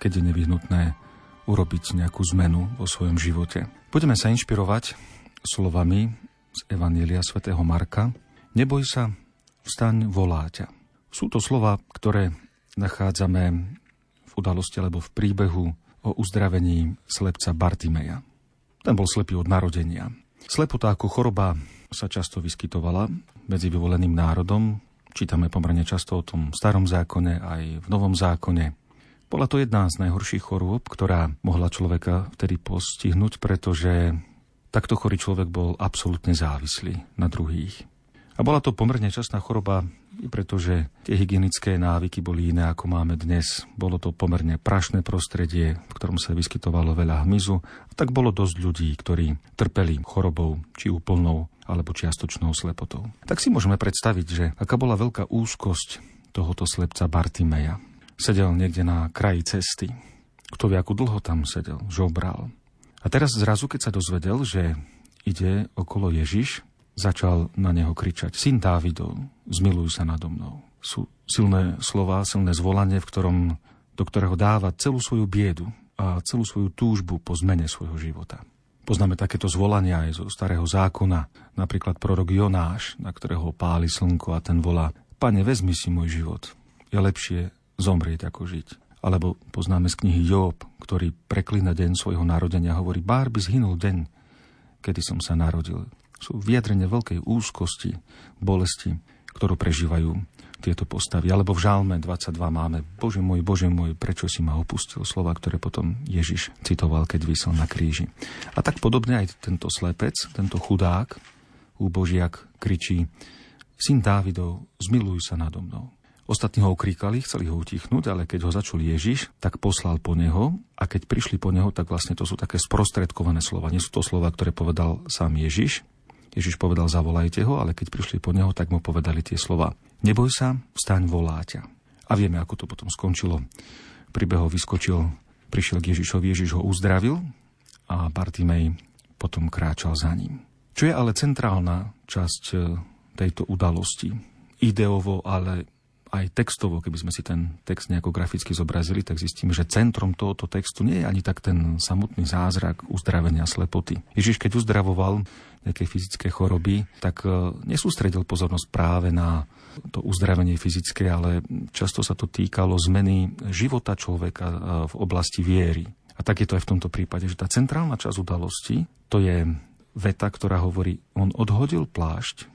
keď je nevyhnutné urobiť nejakú zmenu vo svojom živote. Budeme sa inšpirovať slovami z Evanielia svätého Marka. Neboj sa, vstaň, volá ťa. Sú to slova, ktoré nachádzame v udalosti alebo v príbehu o uzdravení slepca Bartimeja. Ten bol slepý od narodenia. Slepota ako choroba sa často vyskytovala medzi vyvoleným národom. Čítame pomerne často o tom starom zákone aj v novom zákone. Bola to jedna z najhorších chorôb, ktorá mohla človeka vtedy postihnúť, pretože takto chorý človek bol absolútne závislý na druhých. A bola to pomerne častá choroba pretože tie hygienické návyky boli iné, ako máme dnes. Bolo to pomerne prašné prostredie, v ktorom sa vyskytovalo veľa hmyzu, a tak bolo dosť ľudí, ktorí trpeli chorobou, či úplnou, alebo čiastočnou slepotou. Tak si môžeme predstaviť, že aká bola veľká úzkosť tohoto slepca Bartimeja. Sedel niekde na kraji cesty. Kto vie, ako dlho tam sedel, žobral. A teraz zrazu, keď sa dozvedel, že ide okolo Ježiš, začal na neho kričať. Syn Dávidov, zmiluj sa nado mnou. Sú silné slova, silné zvolanie, v ktorom, do ktorého dáva celú svoju biedu a celú svoju túžbu po zmene svojho života. Poznáme takéto zvolania aj zo starého zákona, napríklad prorok Jonáš, na ktorého páli slnko a ten volá Pane, vezmi si môj život. Je lepšie zomrieť ako žiť. Alebo poznáme z knihy Job, ktorý preklína deň svojho narodenia hovorí, bár by zhynul deň, kedy som sa narodil sú vyjadrenie veľkej úzkosti, bolesti, ktorú prežívajú tieto postavy. Alebo v Žalme 22 máme Bože môj, Bože môj, prečo si ma opustil? Slova, ktoré potom Ježiš citoval, keď vysel na kríži. A tak podobne aj tento slepec, tento chudák, úbožiak kričí Syn Dávidov, zmiluj sa nado mnou. Ostatní ho ukríkali, chceli ho utichnúť, ale keď ho začul Ježiš, tak poslal po neho a keď prišli po neho, tak vlastne to sú také sprostredkované slova. Nie sú to slova, ktoré povedal sám Ježiš, Ježiš povedal, zavolajte ho, ale keď prišli po neho, tak mu povedali tie slova. Neboj sa, vstaň, voláťa. A vieme, ako to potom skončilo. Pribehol, vyskočil, prišiel k Ježišovi, Ježiš ho uzdravil a Bartimej potom kráčal za ním. Čo je ale centrálna časť e, tejto udalosti? Ideovo, ale aj textovo, keby sme si ten text nejako graficky zobrazili, tak zistíme, že centrom tohoto textu nie je ani tak ten samotný zázrak uzdravenia slepoty. Ježiš, keď uzdravoval nejaké fyzické choroby, tak e, nesústredil pozornosť práve na to uzdravenie fyzické, ale často sa to týkalo zmeny života človeka e, v oblasti viery. A tak je to aj v tomto prípade, že tá centrálna časť udalosti, to je veta, ktorá hovorí, on odhodil plášť,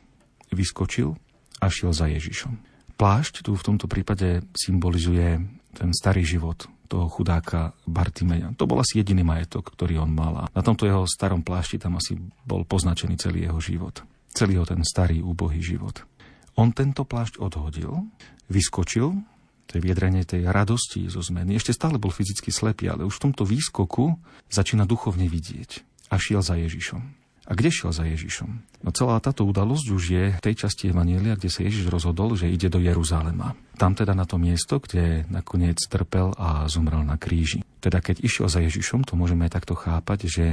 vyskočil a šiel za Ježišom. Plášť tu v tomto prípade symbolizuje ten starý život toho chudáka Bartimeja. To bol asi jediný majetok, ktorý on mal. A na tomto jeho starom plášti tam asi bol poznačený celý jeho život. Celý ho ten starý, úbohý život. On tento plášť odhodil, vyskočil, to je viedrenie tej radosti zo zmeny. Ešte stále bol fyzicky slepý, ale už v tomto výskoku začína duchovne vidieť a šiel za Ježišom. A kde šiel za Ježišom? No celá táto udalosť už je v tej časti Evanielia, kde sa Ježiš rozhodol, že ide do Jeruzalema. Tam teda na to miesto, kde nakoniec trpel a zomrel na kríži. Teda keď išiel za Ježišom, to môžeme aj takto chápať, že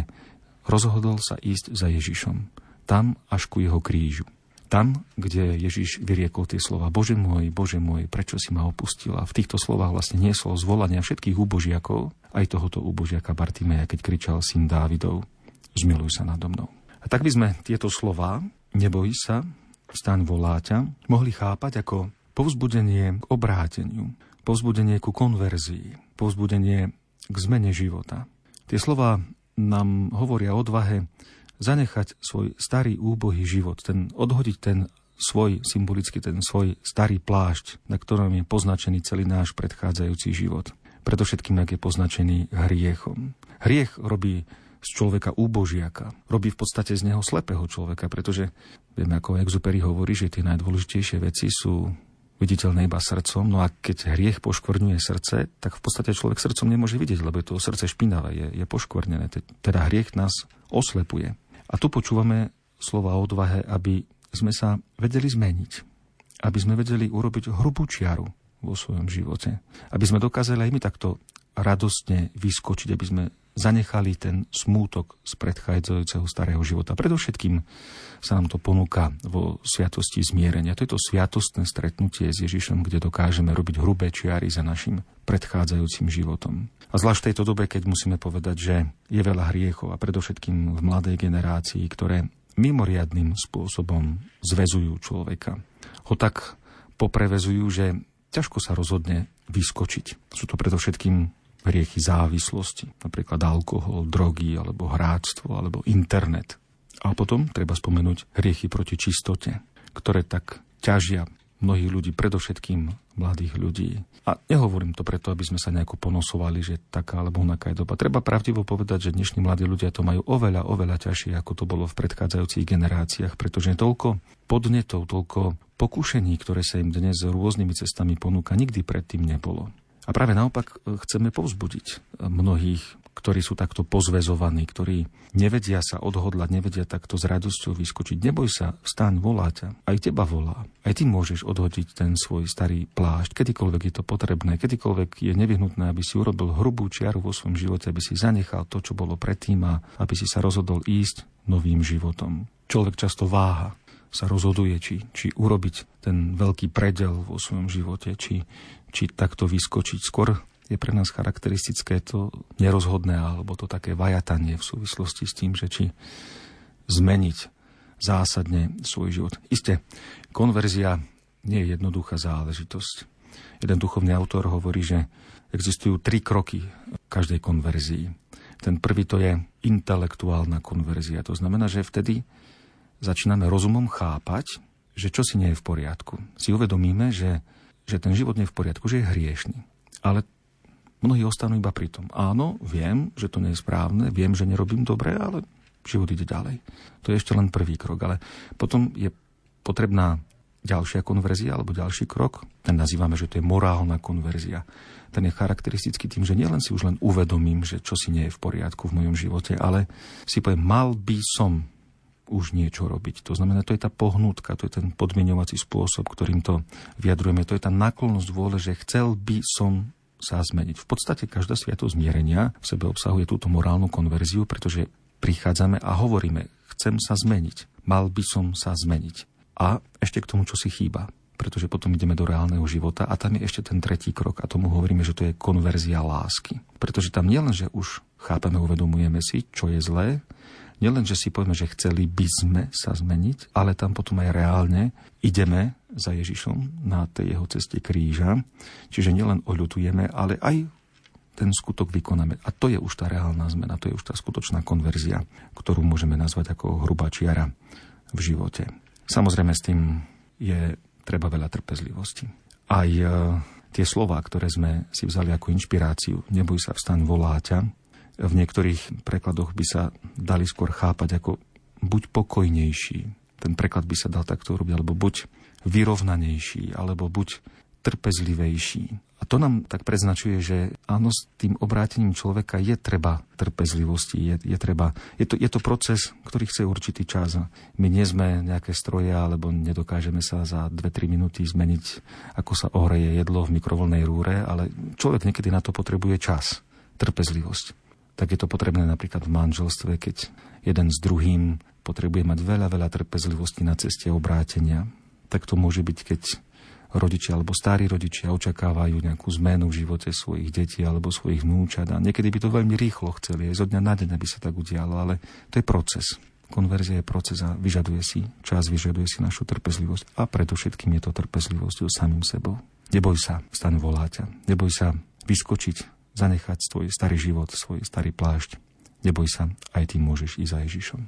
rozhodol sa ísť za Ježišom. Tam až ku jeho krížu. Tam, kde Ježiš vyriekol tie slova Bože môj, Bože môj, prečo si ma opustil? A v týchto slovách vlastne niesol zvolania všetkých úbožiakov, aj tohoto úbožiaka Bartimeja, keď kričal syn Dávidov, zmiluj sa nado mnou. A tak by sme tieto slova, neboj sa, staň voláťa, mohli chápať ako povzbudenie k obráteniu, povzbudenie ku konverzii, povzbudenie k zmene života. Tie slova nám hovoria o odvahe zanechať svoj starý úbohý život, ten, odhodiť ten svoj, symbolicky ten svoj starý plášť, na ktorom je poznačený celý náš predchádzajúci život. Predovšetkým, ak je poznačený hriechom. Hriech robí z človeka úbožiaka. Robí v podstate z neho slepého človeka, pretože vieme, ako Exupery hovorí, že tie najdôležitejšie veci sú viditeľné iba srdcom, no a keď hriech poškvrňuje srdce, tak v podstate človek srdcom nemôže vidieť, lebo je to srdce špinavé, je, je poškvrnené. Teda hriech nás oslepuje. A tu počúvame slova odvahe, aby sme sa vedeli zmeniť. Aby sme vedeli urobiť hrubú čiaru vo svojom živote. Aby sme dokázali aj my takto radostne vyskočiť, aby sme zanechali ten smútok z predchádzajúceho starého života. Predovšetkým sa nám to ponúka vo sviatosti zmierenia. To je to sviatostné stretnutie s Ježišom, kde dokážeme robiť hrubé čiary za našim predchádzajúcim životom. A zvlášť v tejto dobe, keď musíme povedať, že je veľa hriechov a predovšetkým v mladej generácii, ktoré mimoriadným spôsobom zväzujú človeka. Ho tak poprevezujú, že ťažko sa rozhodne vyskočiť. Sú to predovšetkým hriechy závislosti, napríklad alkohol, drogy, alebo hráctvo, alebo internet. A potom treba spomenúť hriechy proti čistote, ktoré tak ťažia mnohých ľudí, predovšetkým mladých ľudí. A nehovorím to preto, aby sme sa nejako ponosovali, že taká alebo onaká je doba. Treba pravdivo povedať, že dnešní mladí ľudia to majú oveľa, oveľa ťažšie, ako to bolo v predchádzajúcich generáciách, pretože toľko podnetov, toľko pokušení, ktoré sa im dnes rôznymi cestami ponúka, nikdy predtým nebolo. A práve naopak e, chceme povzbudiť mnohých, ktorí sú takto pozvezovaní, ktorí nevedia sa odhodlať, nevedia takto s radosťou vyskočiť. Neboj sa, vstaň, volá ťa. Aj teba volá. Aj ty môžeš odhodiť ten svoj starý plášť, kedykoľvek je to potrebné, kedykoľvek je nevyhnutné, aby si urobil hrubú čiaru vo svojom živote, aby si zanechal to, čo bolo predtým a aby si sa rozhodol ísť novým životom. Človek často váha, sa rozhoduje, či, či urobiť ten veľký predel vo svojom živote, či či takto vyskočiť. Skôr je pre nás charakteristické to nerozhodné alebo to také vajatanie v súvislosti s tým, že či zmeniť zásadne svoj život. Isté, konverzia nie je jednoduchá záležitosť. Jeden duchovný autor hovorí, že existujú tri kroky každej konverzii. Ten prvý to je intelektuálna konverzia. To znamená, že vtedy začíname rozumom chápať, že čo si nie je v poriadku. Si uvedomíme, že že ten život nie je v poriadku, že je hriešný. Ale mnohí ostanú iba pri tom. Áno, viem, že to nie je správne, viem, že nerobím dobre, ale život ide ďalej. To je ešte len prvý krok, ale potom je potrebná ďalšia konverzia alebo ďalší krok. Ten nazývame, že to je morálna konverzia. Ten je charakteristický tým, že nielen si už len uvedomím, že čo si nie je v poriadku v mojom živote, ale si poviem, mal by som už niečo robiť. To znamená, to je tá pohnutka, to je ten podmienovací spôsob, ktorým to vyjadrujeme. To je tá náklonnosť vôle, že chcel by som sa zmeniť. V podstate každá sviatosť zmierenia v sebe obsahuje túto morálnu konverziu, pretože prichádzame a hovoríme, chcem sa zmeniť, mal by som sa zmeniť. A ešte k tomu, čo si chýba pretože potom ideme do reálneho života a tam je ešte ten tretí krok a tomu hovoríme, že to je konverzia lásky. Pretože tam nielen, že už chápeme, uvedomujeme si, čo je zlé, nielen, že si povieme, že chceli by sme sa zmeniť, ale tam potom aj reálne ideme za Ježišom na tej jeho ceste kríža. Čiže nielen oľutujeme, ale aj ten skutok vykonáme. A to je už tá reálna zmena, to je už tá skutočná konverzia, ktorú môžeme nazvať ako hrubá čiara v živote. Samozrejme s tým je treba veľa trpezlivosti. Aj e, tie slova, ktoré sme si vzali ako inšpiráciu, neboj sa vstaň voláťa, v niektorých prekladoch by sa dali skôr chápať ako buď pokojnejší. Ten preklad by sa dal takto urobiť, alebo buď vyrovnanejší, alebo buď trpezlivejší. A to nám tak preznačuje, že áno, s tým obrátením človeka je treba trpezlivosti, je, je, treba, je, to, je to proces, ktorý chce určitý čas. My nie sme nejaké stroje, alebo nedokážeme sa za 2-3 minúty zmeniť, ako sa ohreje jedlo v mikrovolnej rúre, ale človek niekedy na to potrebuje čas, trpezlivosť tak je to potrebné napríklad v manželstve, keď jeden s druhým potrebuje mať veľa, veľa trpezlivosti na ceste obrátenia. Tak to môže byť, keď rodičia alebo starí rodičia očakávajú nejakú zmenu v živote svojich detí alebo svojich vnúčat a niekedy by to veľmi rýchlo chceli, aj zo dňa na deň, aby sa tak udialo, ale to je proces. Konverzia je proces a vyžaduje si čas, vyžaduje si našu trpezlivosť a predovšetkým je to trpezlivosť samým sebou. Neboj sa, staň voláťa. Neboj sa vyskočiť zanechať svoj starý život, svoj starý plášť. Neboj sa, aj ty môžeš ísť za Ježišom.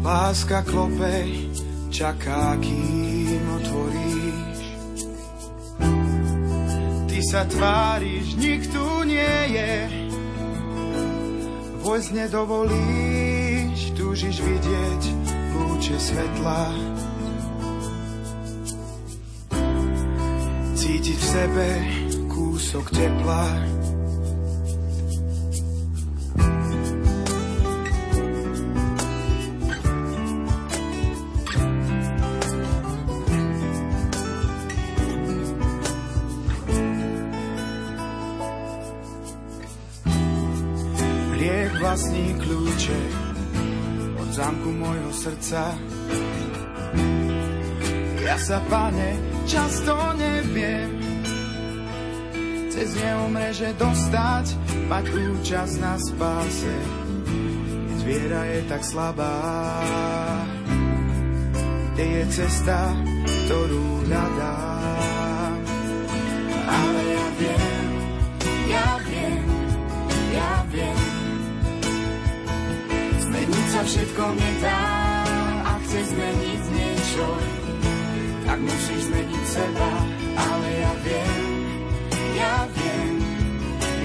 Láska klope, čaká, kým sa tváriš, nikto nie je. Vojsť nedovolíš, túžiš vidieť lúče svetla. Cítiť v sebe kúsok tepla. Vlastní kľúče od zámku môjho srdca. Ja sa, pane, často neviem cez neho mreže dostať, mať účasť na spáse, keď viera je tak slabá. kde je cesta, ktorú hľadám. Všetko nedá, a chce zmeniť niečo, tak musíš zmeniť seba, ale ja viem, ja viem,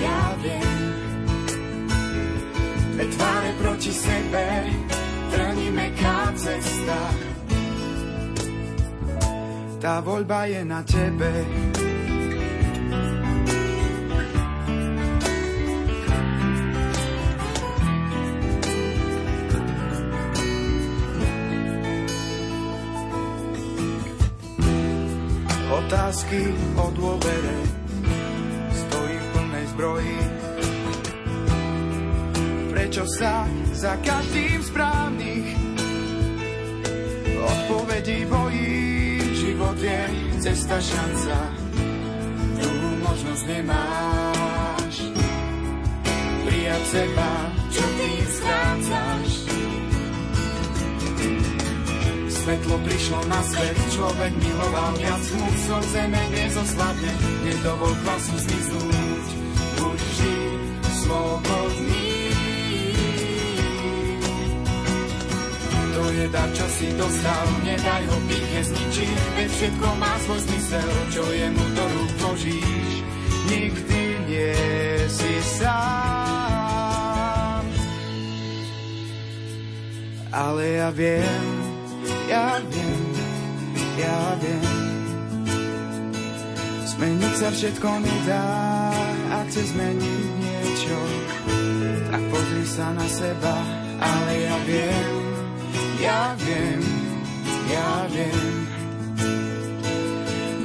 ja viem. Dve tváre proti sebe, trní meká cesta. Tá voľba je na tebe. Otázky o dôvere stojí v plnej zbroji. Prečo sa za každým správnych odpovedí bojí? Život je cesta, šanca, druhú možnosť nemáš. Prijať seba, čo tým strácaš. Svetlo prišlo na svet, človek miloval viac som zeme nezosladne, nedovol klasu zmiznúť, buď vždy slobodný. To je dar, čo si dostal, nedaj ho píche zničiť, veď všetko má svoj zmysel, čo je mu do rúk vložíš. Nikdy nie si sám. Ale ja viem, ja viem, ja viem. Zmeniť sa všetko nedá, ak chce zmeniť niečo, tak pozri sa na seba, ale ja viem, ja viem, ja viem.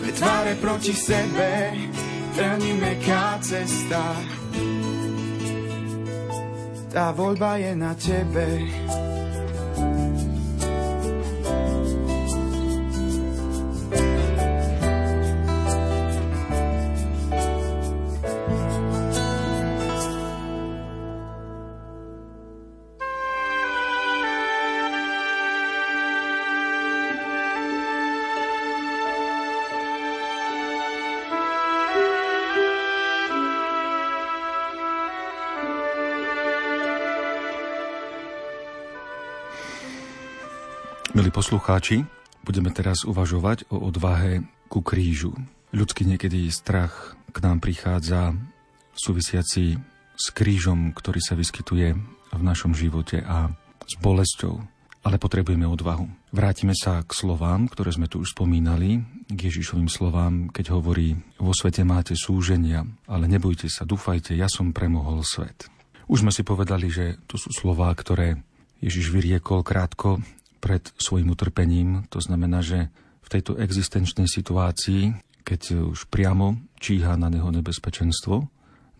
Dve tváre proti sebe, trní meká cesta. Tá voľba je na tebe. Milí poslucháči, budeme teraz uvažovať o odvahe ku krížu. Ľudský niekedy strach k nám prichádza súvisiaci s krížom, ktorý sa vyskytuje v našom živote a s bolesťou. Ale potrebujeme odvahu. Vrátime sa k slovám, ktoré sme tu už spomínali, k Ježišovým slovám, keď hovorí, vo svete máte súženia, ale nebojte sa, dúfajte, ja som premohol svet. Už sme si povedali, že to sú slová, ktoré Ježiš vyriekol krátko pred svojim utrpením. To znamená, že v tejto existenčnej situácii, keď už priamo číha na neho nebezpečenstvo,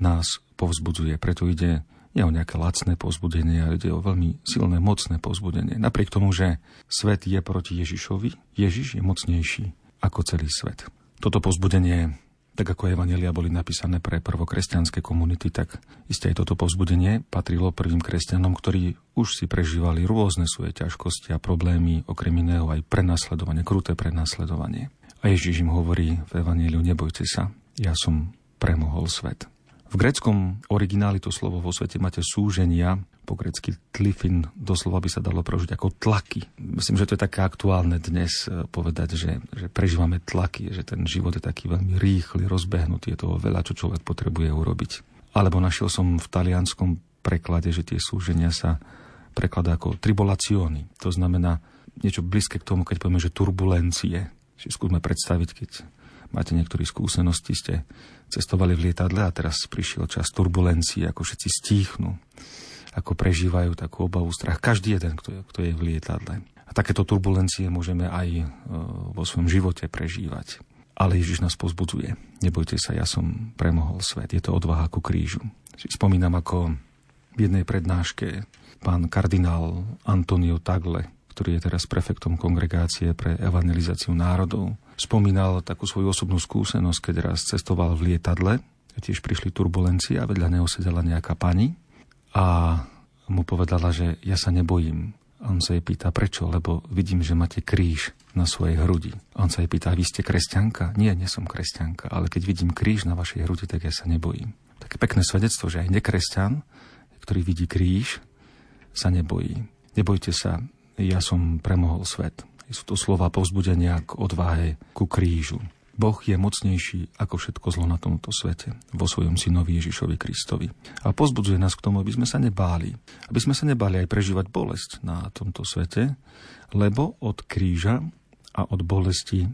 nás povzbudzuje. Preto ide nie o nejaké lacné povzbudenie, ale ide o veľmi silné, mocné povzbudenie. Napriek tomu, že svet je proti Ježišovi, Ježiš je mocnejší ako celý svet. Toto povzbudenie tak ako Evanelia boli napísané pre prvokresťanské komunity, tak isté aj toto povzbudenie patrilo prvým kresťanom, ktorí už si prežívali rôzne svoje ťažkosti a problémy, okrem iného aj prenasledovanie, kruté prenasledovanie. A Ježiš im hovorí v Evangeliu, nebojte sa, ja som premohol svet. V greckom origináli to slovo vo svete máte súženia, po grecky tlifin, doslova by sa dalo prežiť ako tlaky. Myslím, že to je také aktuálne dnes e, povedať, že, že prežívame tlaky, že ten život je taký veľmi rýchly, rozbehnutý, je toho veľa, čo človek potrebuje urobiť. Alebo našiel som v talianskom preklade, že tie súženia sa prekladá ako tribolaciony. To znamená niečo blízke k tomu, keď povieme, že turbulencie. Si skúsme predstaviť, keď máte niektorí skúsenosti, ste cestovali v lietadle a teraz prišiel čas turbulencií, ako všetci stíchnu, ako prežívajú takú obavu, strach. Každý jeden, kto je, kto je v lietadle. A takéto turbulencie môžeme aj e, vo svojom živote prežívať. Ale Ježiš nás pozbudzuje. Nebojte sa, ja som premohol svet. Je to odvaha ku krížu. Spomínam, ako v jednej prednáške pán kardinál Antonio Tagle, ktorý je teraz prefektom kongregácie pre evangelizáciu národov, spomínal takú svoju osobnú skúsenosť, keď raz cestoval v lietadle, tiež prišli turbulencie a vedľa neho sedela nejaká pani a mu povedala, že ja sa nebojím, on sa jej pýta, prečo? Lebo vidím, že máte kríž na svojej hrudi. On sa jej pýta, vy ste kresťanka? Nie, nie som kresťanka, ale keď vidím kríž na vašej hrudi, tak ja sa nebojím. Také pekné svedectvo, že aj nekresťan, ktorý vidí kríž, sa nebojí. Nebojte sa, ja som premohol svet. Sú to slova povzbudenia k odvahe, ku krížu. Boh je mocnejší ako všetko zlo na tomto svete vo svojom synovi Ježišovi Kristovi. A pozbudzuje nás k tomu, aby sme sa nebáli. Aby sme sa nebáli aj prežívať bolesť na tomto svete, lebo od kríža a od bolesti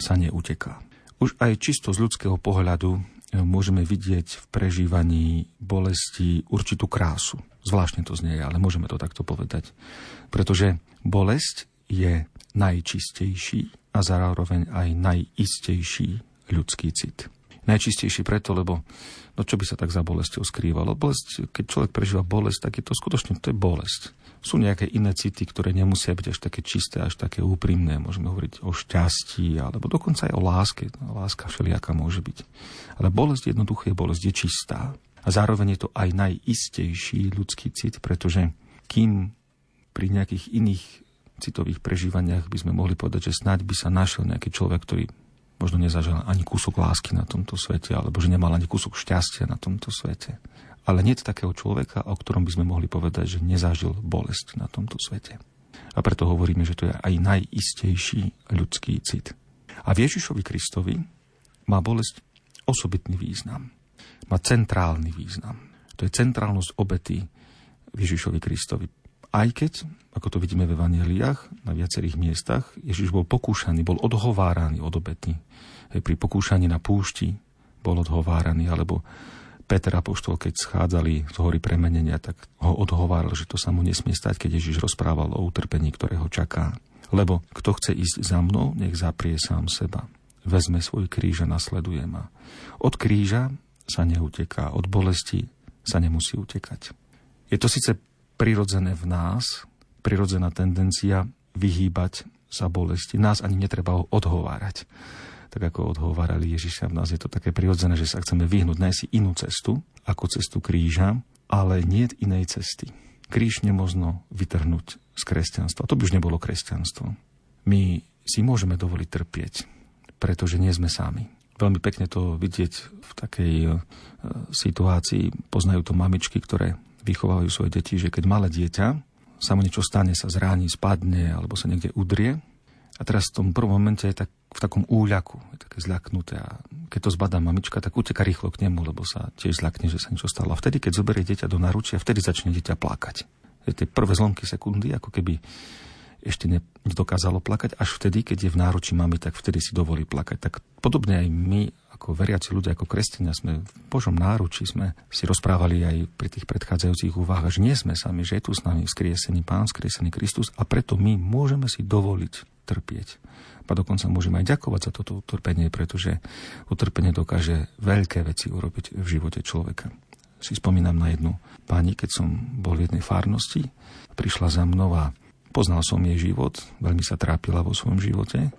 sa neuteká. Už aj čisto z ľudského pohľadu e, môžeme vidieť v prežívaní bolesti určitú krásu. Zvláštne to znie, ale môžeme to takto povedať. Pretože bolesť je najčistejší a zároveň aj najistejší ľudský cit. Najčistejší preto, lebo no čo by sa tak za bolesťou skrývalo? Bolesť, keď človek prežíva bolesť, tak je to skutočne to je bolesť. Sú nejaké iné city, ktoré nemusia byť až také čisté, až také úprimné. Môžeme hovoriť o šťastí, alebo dokonca aj o láske. Láska všelijaká môže byť. Ale bolesť jednoducho je bolesť, je čistá. A zároveň je to aj najistejší ľudský cit, pretože kým pri nejakých iných citových prežívaniach by sme mohli povedať, že snáď by sa našiel nejaký človek, ktorý možno nezažil ani kúsok lásky na tomto svete, alebo že nemal ani kúsok šťastia na tomto svete. Ale nie takého človeka, o ktorom by sme mohli povedať, že nezažil bolesť na tomto svete. A preto hovoríme, že to je aj najistejší ľudský cit. A v Ježišovi Kristovi má bolesť osobitný význam. Má centrálny význam. To je centrálnosť obety v Ježišovi Kristovi. Aj keď, ako to vidíme v Evangeliách, na viacerých miestach, Ježiš bol pokúšaný, bol odhováraný od obety. Pri pokúšaní na púšti bol odhováraný, alebo Peter Apoštol, keď schádzali z hory premenenia, tak ho odhováral, že to sa mu nesmie stať, keď Ježiš rozprával o utrpení, ktoré ho čaká. Lebo kto chce ísť za mnou, nech zaprie sám seba. Vezme svoj kríž a nasleduje ma. Od kríža sa neuteká, od bolesti sa nemusí utekať. Je to síce prirodzené v nás, prirodzená tendencia vyhýbať sa bolesti. Nás ani netreba ho odhovárať. Tak ako odhovárali Ježiša, v nás je to také prirodzené, že sa chceme vyhnúť nájsť si inú cestu, ako cestu kríža, ale nie inej cesty. Kríž nemožno vytrhnúť z kresťanstva. To by už nebolo kresťanstvo. My si môžeme dovoliť trpieť, pretože nie sme sami. Veľmi pekne to vidieť v takej e, situácii. Poznajú to mamičky, ktoré vychovajú svoje deti, že keď malé dieťa sa mu niečo stane, sa zráni, spadne alebo sa niekde udrie a teraz v tom prvom momente je tak v takom úľaku, je také zľaknuté a keď to zbadá mamička, tak uteka rýchlo k nemu, lebo sa tiež zľakne, že sa niečo stalo. A vtedy, keď zoberie dieťa do naručia, vtedy začne dieťa plakať. Je tie prvé zlomky sekundy, ako keby ešte nedokázalo plakať, až vtedy, keď je v náručí mami, tak vtedy si dovolí plakať. Tak podobne aj my ako veriaci ľudia, ako kresťania sme v Božom náručí, sme si rozprávali aj pri tých predchádzajúcich úvahách, že nie sme sami, že je tu s nami skriesený Pán, skriesený Kristus a preto my môžeme si dovoliť trpieť. A dokonca môžeme aj ďakovať za toto utrpenie, pretože utrpenie dokáže veľké veci urobiť v živote človeka. Si spomínam na jednu pani, keď som bol v jednej farnosti, prišla za mnou a poznal som jej život, veľmi sa trápila vo svojom živote,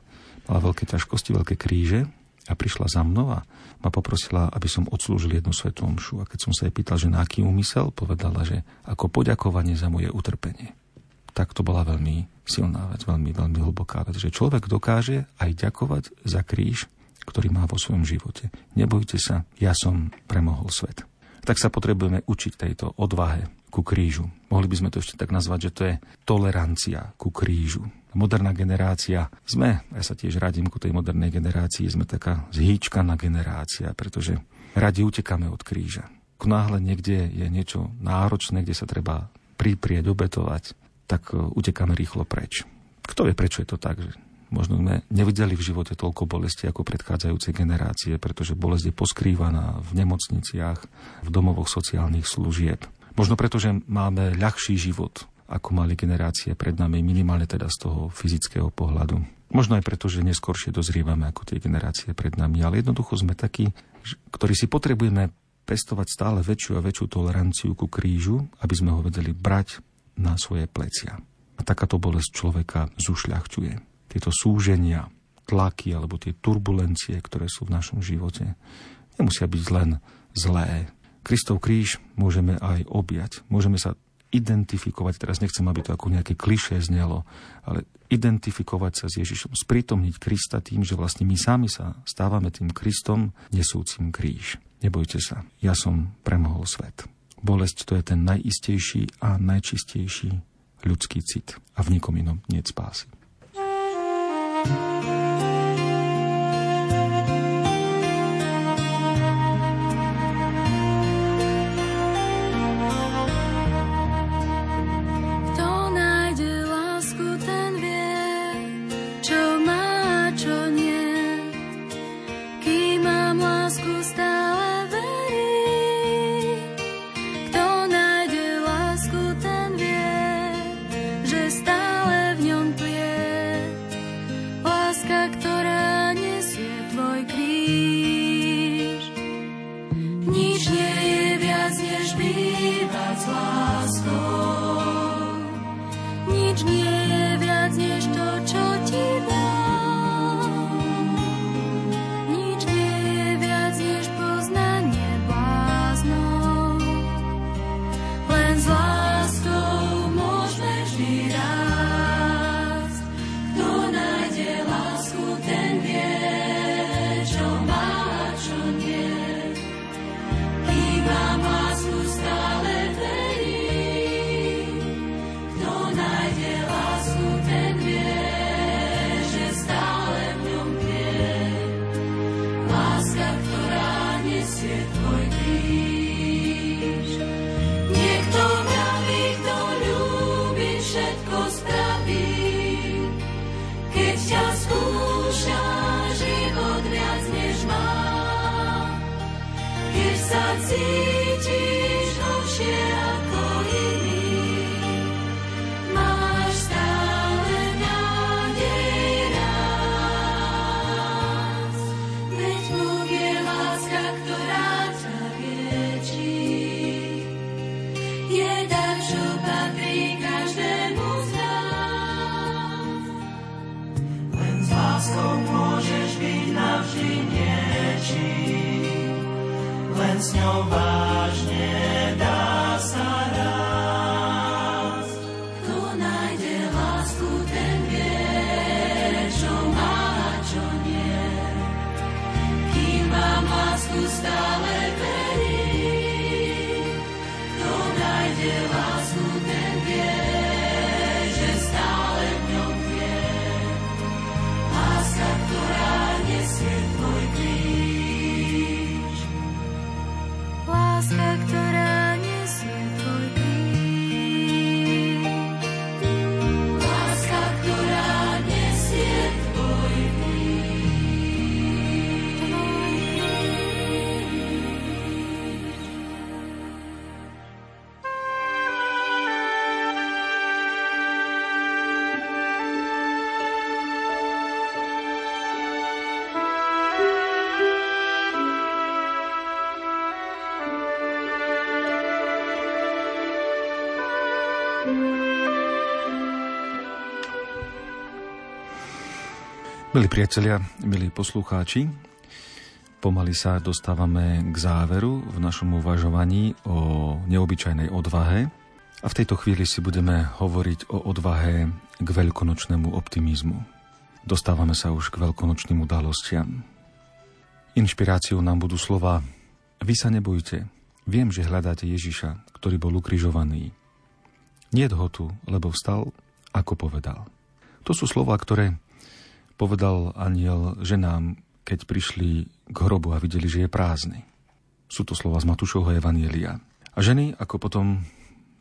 mala veľké ťažkosti, veľké kríže a prišla za mnou a ma poprosila, aby som odslúžil jednu svetú omšu. A keď som sa jej pýtal, že na aký úmysel, povedala, že ako poďakovanie za moje utrpenie. Tak to bola veľmi silná vec, veľmi, veľmi hlboká vec, že človek dokáže aj ďakovať za kríž, ktorý má vo svojom živote. Nebojte sa, ja som premohol svet. Tak sa potrebujeme učiť tejto odvahe ku krížu. Mohli by sme to ešte tak nazvať, že to je tolerancia ku krížu moderná generácia sme, ja sa tiež radím ku tej modernej generácii, sme taká zhýčkaná generácia, pretože radi utekáme od kríža. Náhle niekde je niečo náročné, kde sa treba priprieť, obetovať, tak e, utekáme rýchlo preč. Kto vie, prečo je to tak? Možno sme nevideli v živote toľko bolesti ako predchádzajúce generácie, pretože bolesť je poskrývaná v nemocniciach, v domovoch sociálnych služieb. Možno preto, že máme ľahší život, ako mali generácie pred nami, minimálne teda z toho fyzického pohľadu. Možno aj preto, že neskôršie dozrievame ako tie generácie pred nami, ale jednoducho sme takí, ktorí si potrebujeme pestovať stále väčšiu a väčšiu toleranciu ku krížu, aby sme ho vedeli brať na svoje plecia. A takáto bolesť človeka zušľahčuje. Tieto súženia, tlaky alebo tie turbulencie, ktoré sú v našom živote, nemusia byť len zlé. Kristov kríž môžeme aj objať. Môžeme sa identifikovať, teraz nechcem, aby to ako nejaké klišé znelo, ale identifikovať sa s Ježišom, sprítomniť Krista tým, že vlastne my sami sa stávame tým Kristom nesúcim kríž. Nebojte sa, ja som premohol svet. Bolesť to je ten najistejší a najčistejší ľudský cit a v nikom inom nie spásy. thank you Milí priatelia, milí poslucháči, pomaly sa dostávame k záveru v našom uvažovaní o neobyčajnej odvahe a v tejto chvíli si budeme hovoriť o odvahe k veľkonočnému optimizmu. Dostávame sa už k veľkonočným udalostiam. Inšpiráciou nám budú slova Vy sa nebojte, viem, že hľadáte Ježiša, ktorý bol ukrižovaný. Nie ho tu, lebo vstal, ako povedal. To sú slova, ktoré povedal aniel ženám, keď prišli k hrobu a videli, že je prázdny. Sú to slova z Matúšovho Evanielia. A ženy, ako potom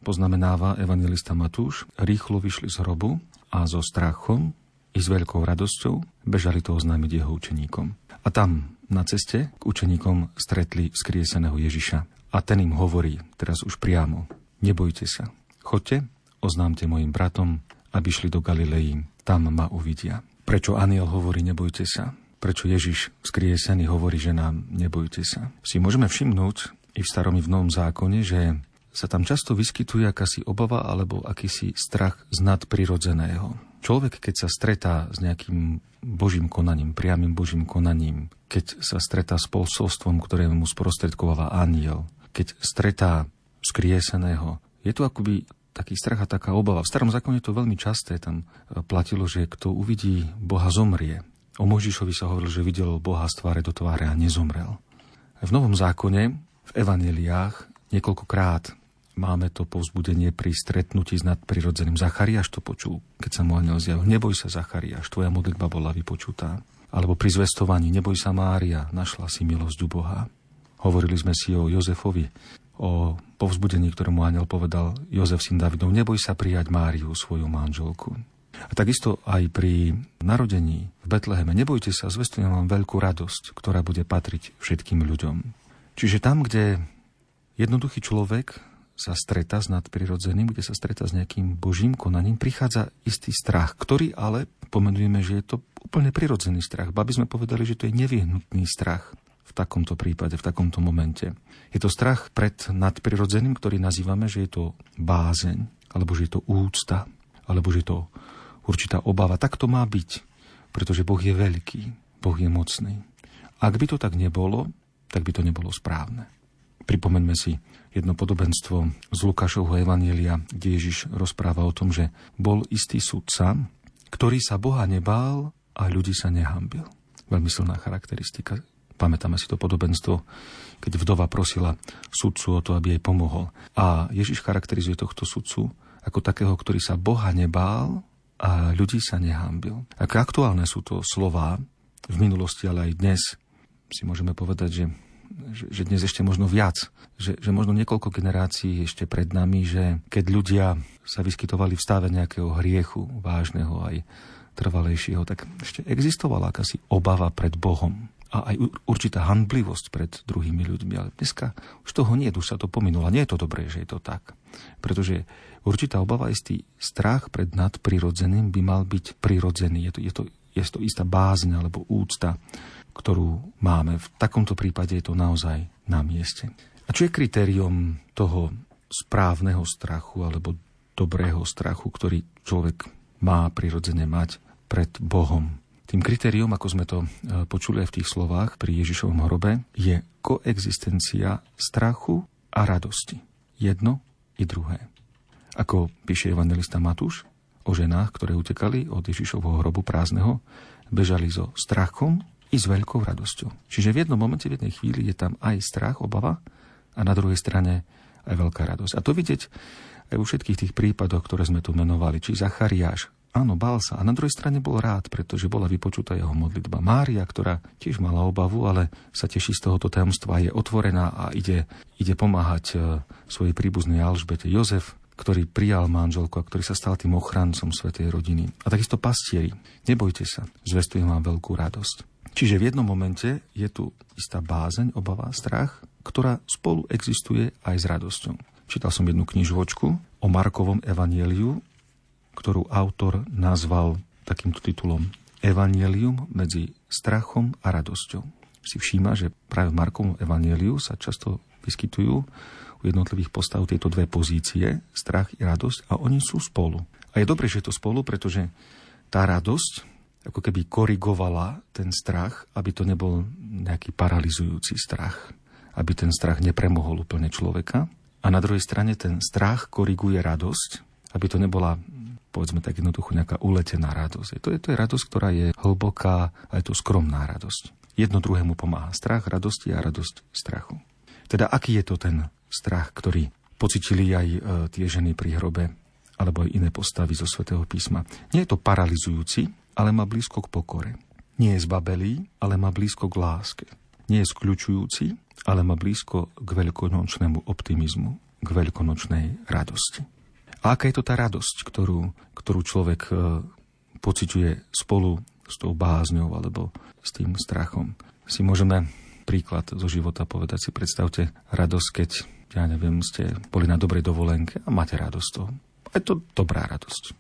poznamenáva evangelista Matúš, rýchlo vyšli z hrobu a so strachom i s veľkou radosťou bežali to oznámiť jeho učeníkom. A tam, na ceste, k učeníkom stretli skrieseného Ježiša. A ten im hovorí, teraz už priamo, nebojte sa, chodte, oznámte mojim bratom, aby šli do Galilei, tam ma uvidia. Prečo aniel hovorí nebojte sa? Prečo Ježiš skriesený hovorí, že nám nebojte sa? Si môžeme všimnúť i v starom i v novom zákone, že sa tam často vyskytuje akási obava alebo akýsi strach z nadprirodzeného. Človek, keď sa stretá s nejakým Božím konaním, priamým Božím konaním, keď sa stretá s posolstvom, ktoré mu sprostredkováva aniel, keď stretá skrieseného, je to akoby taký strach a taká obava. V starom zákone to veľmi časté tam e, platilo, že kto uvidí Boha zomrie. O Možišovi sa hovoril, že videl Boha z tváre do tváre a nezomrel. V Novom zákone, v evaneliách, niekoľkokrát máme to povzbudenie pri stretnutí s nadprirodzeným. Zachariáš to počul, keď sa mu aniel zjavil. Neboj sa, Zachariáš, tvoja modlitba bola vypočutá. Alebo pri zvestovaní, neboj sa, Mária, našla si milosť u Boha. Hovorili sme si o Jozefovi, o povzbudení, ktorému aniel povedal Jozef syn Davidov, neboj sa prijať Máriu, svoju manželku. A takisto aj pri narodení v Betleheme, nebojte sa, zvestujem vám veľkú radosť, ktorá bude patriť všetkým ľuďom. Čiže tam, kde jednoduchý človek sa stretá s nadprirodzeným, kde sa stretá s nejakým božím konaním, prichádza istý strach, ktorý ale pomenujeme, že je to úplne prirodzený strach. Ba by sme povedali, že to je nevyhnutný strach v takomto prípade, v takomto momente. Je to strach pred nadprirodzeným, ktorý nazývame, že je to bázeň, alebo že je to úcta, alebo že je to určitá obava. Tak to má byť, pretože Boh je veľký, Boh je mocný. Ak by to tak nebolo, tak by to nebolo správne. Pripomeňme si jedno podobenstvo z Lukášovho Evanielia, kde Ježiš rozpráva o tom, že bol istý sudca, ktorý sa Boha nebál a ľudí sa nehambil. Veľmi silná charakteristika Pamätáme si to podobenstvo, keď vdova prosila sudcu o to, aby jej pomohol. A Ježiš charakterizuje tohto sudcu ako takého, ktorý sa Boha nebál a ľudí sa nehámbil. Aké aktuálne sú to slova v minulosti, ale aj dnes si môžeme povedať, že že dnes ešte možno viac, že, že možno niekoľko generácií ešte pred nami, že keď ľudia sa vyskytovali v stave nejakého hriechu, vážneho aj trvalejšieho, tak ešte existovala akási obava pred Bohom a aj určitá handlivosť pred druhými ľuďmi. Ale dneska už toho nie, už sa to pominulo. Nie je to dobré, že je to tak. Pretože určitá obava, istý strach pred nadprirodzeným by mal byť prirodzený. Je to, je to, je to istá bázň alebo úcta, ktorú máme. V takomto prípade je to naozaj na mieste. A čo je kritérium toho správneho strachu alebo dobrého strachu, ktorý človek má prirodzene mať pred Bohom? Tým kritériom, ako sme to e, počuli aj v tých slovách pri Ježišovom hrobe, je koexistencia strachu a radosti. Jedno i druhé. Ako píše evangelista Matúš o ženách, ktoré utekali od Ježišovho hrobu prázdneho, bežali so strachom i s veľkou radosťou. Čiže v jednom momente, v jednej chvíli je tam aj strach, obava a na druhej strane aj veľká radosť. A to vidieť aj vo všetkých tých prípadoch, ktoré sme tu menovali. Či Zachariáš, Áno, bál sa. A na druhej strane bol rád, pretože bola vypočutá jeho modlitba. Mária, ktorá tiež mala obavu, ale sa teší z tohoto tajomstva, je otvorená a ide, ide pomáhať e, svojej príbuznej Alžbete. Jozef, ktorý prijal manželku a ktorý sa stal tým ochrancom svetej rodiny. A takisto pastieri. Nebojte sa, zvestujem vám veľkú radosť. Čiže v jednom momente je tu istá bázeň, obava, strach, ktorá spolu existuje aj s radosťou. Čítal som jednu knižočku o Markovom evanieliu ktorú autor nazval takýmto titulom Evangelium medzi strachom a radosťou. Si všíma, že práve v Markovom evangeliu sa často vyskytujú u jednotlivých postav tieto dve pozície, strach i radosť, a oni sú spolu. A je dobre, že je to spolu, pretože tá radosť ako keby korigovala ten strach, aby to nebol nejaký paralizujúci strach, aby ten strach nepremohol úplne človeka. A na druhej strane ten strach koriguje radosť, aby to nebola povedzme tak jednoducho nejaká uletená radosť. To je, to je radosť, ktorá je hlboká a je to skromná radosť. Jedno druhému pomáha strach radosti a radosť strachu. Teda aký je to ten strach, ktorý pocitili aj e, tie ženy pri hrobe alebo aj iné postavy zo svätého písma. Nie je to paralizujúci, ale má blízko k pokore. Nie je zbabelý, ale má blízko k láske. Nie je skľučujúci, ale má blízko k veľkonočnému optimizmu, k veľkonočnej radosti. A aká je to tá radosť, ktorú, ktorú človek e, pociťuje spolu s tou bázňou alebo s tým strachom. Si môžeme príklad zo života povedať si, predstavte radosť, keď, ja neviem, ste boli na dobrej dovolenke a máte radosť toho. Je to dobrá radosť.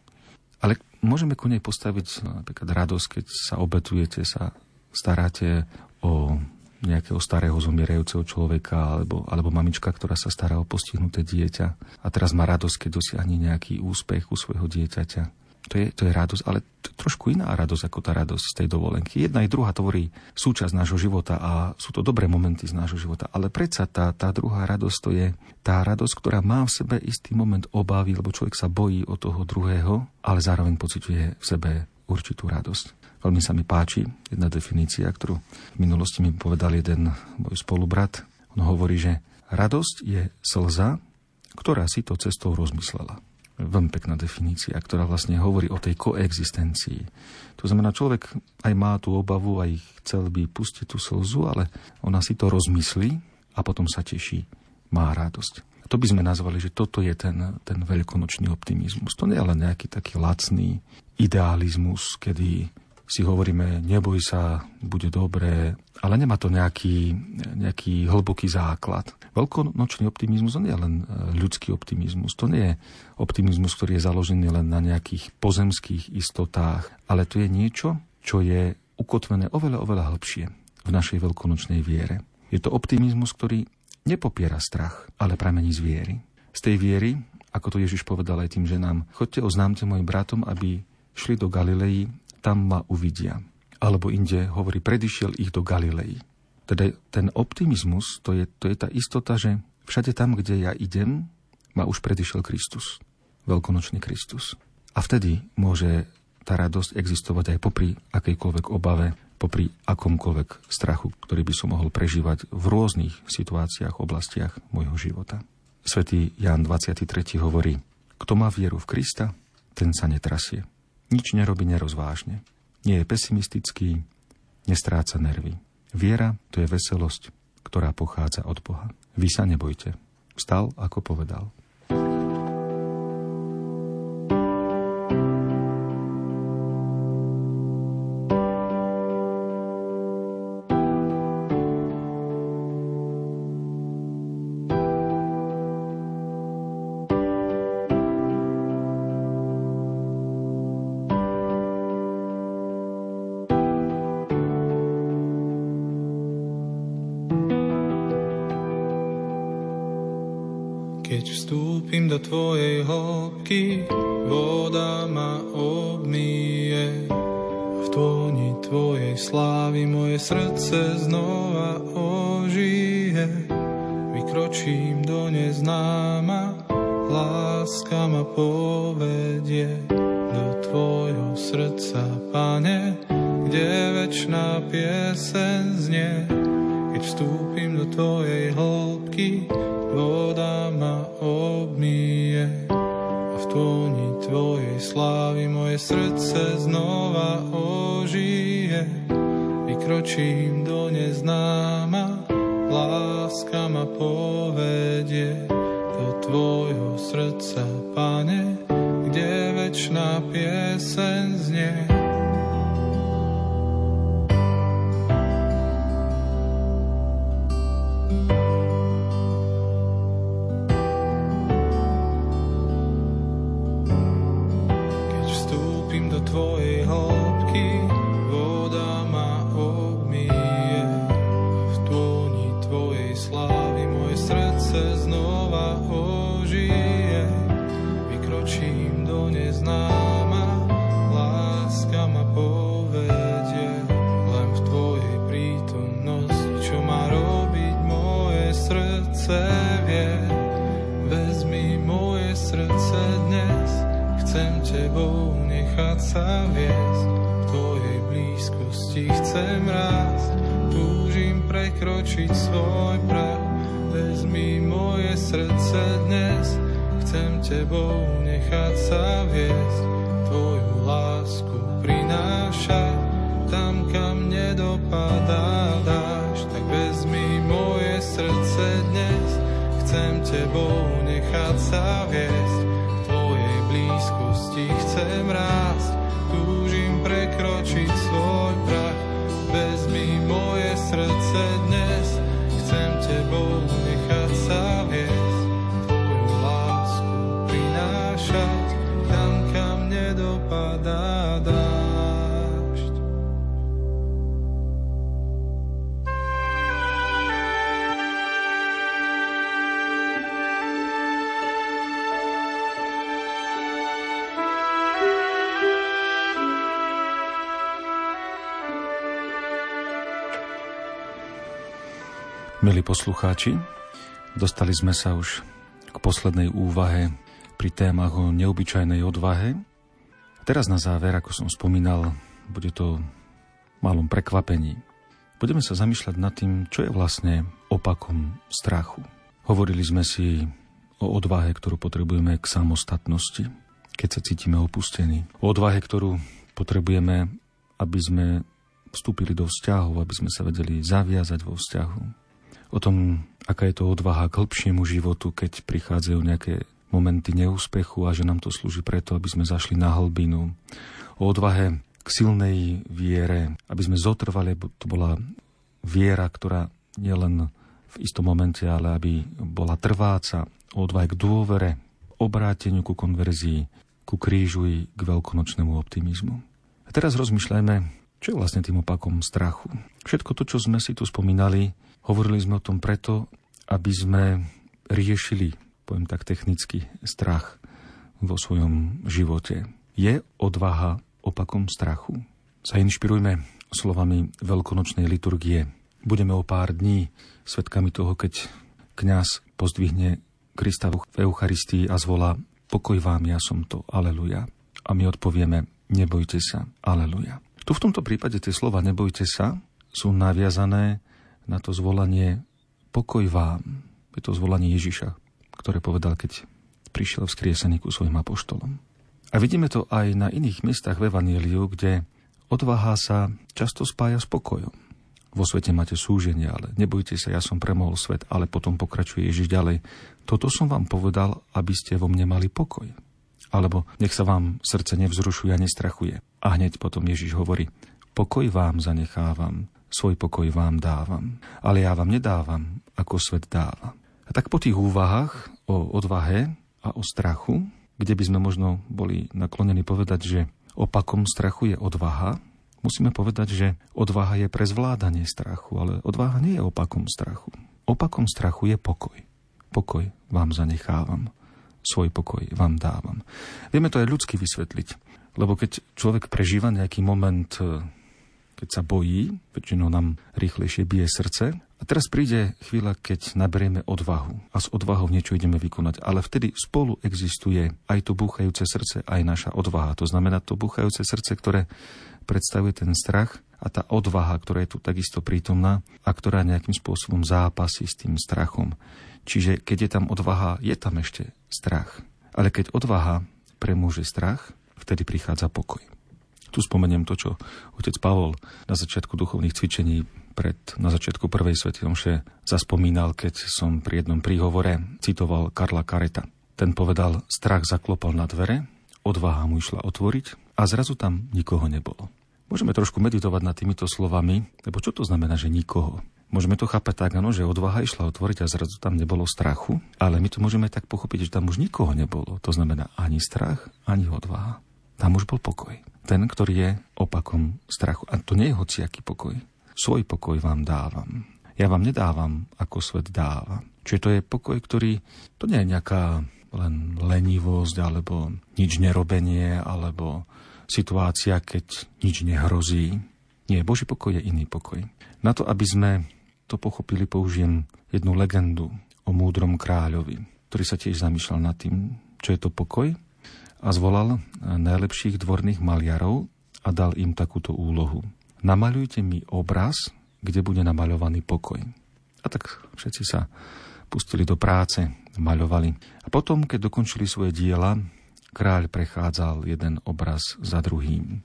Ale môžeme ku nej postaviť napríklad radosť, keď sa obetujete, sa staráte o nejakého starého zomierajúceho človeka alebo, alebo mamička, ktorá sa stará o postihnuté dieťa a teraz má radosť, keď dosiahne nejaký úspech u svojho dieťaťa. To je, to je radosť, ale to je trošku iná radosť ako tá radosť z tej dovolenky. Jedna i druhá tvorí súčasť nášho života a sú to dobré momenty z nášho života. Ale predsa tá, tá druhá radosť to je tá radosť, ktorá má v sebe istý moment obavy, lebo človek sa bojí o toho druhého, ale zároveň pociťuje v sebe určitú radosť. Veľmi sa mi páči jedna definícia, ktorú v minulosti mi povedal jeden môj spolubrat. On hovorí, že radosť je slza, ktorá si to cestou rozmyslela. Veľmi pekná definícia, ktorá vlastne hovorí o tej koexistencii. To znamená, človek aj má tú obavu, aj chcel by pustiť tú slzu, ale ona si to rozmyslí a potom sa teší, má radosť. To by sme nazvali, že toto je ten, ten veľkonočný optimizmus. To nie je len nejaký taký lacný idealizmus, kedy si hovoríme, neboj sa, bude dobré, ale nemá to nejaký, nejaký hlboký základ. Veľkonočný optimizmus to nie je len e, ľudský optimizmus, to nie je optimizmus, ktorý je založený len na nejakých pozemských istotách, ale to je niečo, čo je ukotvené oveľa, oveľa hlbšie v našej veľkonočnej viere. Je to optimizmus, ktorý nepopiera strach, ale pramení z viery. Z tej viery, ako to Ježiš povedal aj tým ženám, chodte oznámte mojim bratom, aby šli do Galilei tam ma uvidia. Alebo inde hovorí, predišiel ich do Galilei. Teda ten optimizmus, to je, to je tá istota, že všade tam, kde ja idem, ma už predišiel Kristus. Veľkonočný Kristus. A vtedy môže tá radosť existovať aj popri akejkoľvek obave, popri akomkoľvek strachu, ktorý by som mohol prežívať v rôznych situáciách, oblastiach môjho života. Svetý Jan 23. hovorí, kto má vieru v Krista, ten sa netrasie. Nič nerobí nerozvážne. Nie je pesimistický, nestráca nervy. Viera to je veselosť, ktorá pochádza od Boha. Vy sa nebojte. Vstal, ako povedal. srdce vie. Vezmi moje srdce dnes, chcem tebou nechať sa viesť. V tvojej blízkosti chcem raz, túžim prekročiť svoj prach. Vezmi moje srdce dnes, chcem tebou nechať sa viesť. Tvoju lásku prinášať tam, kam nedopadá dáš, tak vezmi moje srdce dnes tebou nechať sa viesť, v tvojej blízkosti chcem rásť, túžim prekročiť svoj Milí poslucháči, dostali sme sa už k poslednej úvahe pri témach o neobyčajnej odvahe. Teraz na záver, ako som spomínal, bude to malom prekvapení. Budeme sa zamýšľať nad tým, čo je vlastne opakom strachu. Hovorili sme si o odvahe, ktorú potrebujeme k samostatnosti, keď sa cítime opustení. O odvahe, ktorú potrebujeme, aby sme vstúpili do vzťahov, aby sme sa vedeli zaviazať vo vzťahu o tom, aká je to odvaha k hĺbšiemu životu, keď prichádzajú nejaké momenty neúspechu a že nám to slúži preto, aby sme zašli na hlbinu. O odvahe k silnej viere, aby sme zotrvali, to bola viera, ktorá nielen v istom momente, ale aby bola trváca, o odvahe k dôvere, obráteniu ku konverzii, ku krížu i k veľkonočnému optimizmu. A teraz rozmýšľajme, čo je vlastne tým opakom strachu. Všetko to, čo sme si tu spomínali, Hovorili sme o tom preto, aby sme riešili, poviem tak technicky, strach vo svojom živote. Je odvaha opakom strachu? Zainšpirujme slovami veľkonočnej liturgie. Budeme o pár dní svetkami toho, keď kňaz pozdvihne Krista v Eucharistii a zvolá pokoj vám, ja som to, aleluja. A my odpovieme, nebojte sa, aleluja. Tu v tomto prípade tie slova nebojte sa sú naviazané na to zvolanie pokoj vám. Je to zvolanie Ježiša, ktoré povedal, keď prišiel vzkriesený ku svojim apoštolom. A vidíme to aj na iných miestach v Evangeliu, kde odvaha sa často spája s pokojom. Vo svete máte súženie, ale nebojte sa, ja som premohol svet, ale potom pokračuje Ježiš ďalej. Toto som vám povedal, aby ste vo mne mali pokoj. Alebo nech sa vám srdce nevzrušuje a nestrachuje. A hneď potom Ježiš hovorí, pokoj vám zanechávam, svoj pokoj vám dávam, ale ja vám nedávam, ako svet dáva. A tak po tých úvahách o odvahe a o strachu, kde by sme možno boli naklonení povedať, že opakom strachu je odvaha, musíme povedať, že odvaha je pre zvládanie strachu, ale odvaha nie je opakom strachu. Opakom strachu je pokoj. Pokoj vám zanechávam, svoj pokoj vám dávam. Vieme to aj ľudsky vysvetliť, lebo keď človek prežíva nejaký moment keď sa bojí, väčšinou nám rýchlejšie bije srdce. A teraz príde chvíľa, keď naberieme odvahu a s odvahou niečo ideme vykonať. Ale vtedy spolu existuje aj to búchajúce srdce, aj naša odvaha. To znamená to búchajúce srdce, ktoré predstavuje ten strach a tá odvaha, ktorá je tu takisto prítomná a ktorá nejakým spôsobom zápasí s tým strachom. Čiže keď je tam odvaha, je tam ešte strach. Ale keď odvaha premôže strach, vtedy prichádza pokoj. Tu spomeniem to, čo otec Pavol na začiatku duchovných cvičení pred, na začiatku prvej svetej omše zaspomínal, keď som pri jednom príhovore citoval Karla Kareta. Ten povedal, strach zaklopal na dvere, odvaha mu išla otvoriť a zrazu tam nikoho nebolo. Môžeme trošku meditovať nad týmito slovami, lebo čo to znamená, že nikoho? Môžeme to chápať tak, ano, že odvaha išla otvoriť a zrazu tam nebolo strachu, ale my to môžeme tak pochopiť, že tam už nikoho nebolo. To znamená ani strach, ani odvaha. Tam už bol pokoj ten, ktorý je opakom strachu. A to nie je hociaký pokoj. Svoj pokoj vám dávam. Ja vám nedávam, ako svet dáva. Čiže to je pokoj, ktorý, to nie je nejaká len lenivosť, alebo nič nerobenie, alebo situácia, keď nič nehrozí. Nie, Boží pokoj je iný pokoj. Na to, aby sme to pochopili, použijem jednu legendu o múdrom kráľovi, ktorý sa tiež zamýšľal nad tým, čo je to pokoj a zvolal najlepších dvorných maliarov a dal im takúto úlohu. Namaľujte mi obraz, kde bude namaľovaný pokoj. A tak všetci sa pustili do práce, maľovali. A potom, keď dokončili svoje diela, kráľ prechádzal jeden obraz za druhým.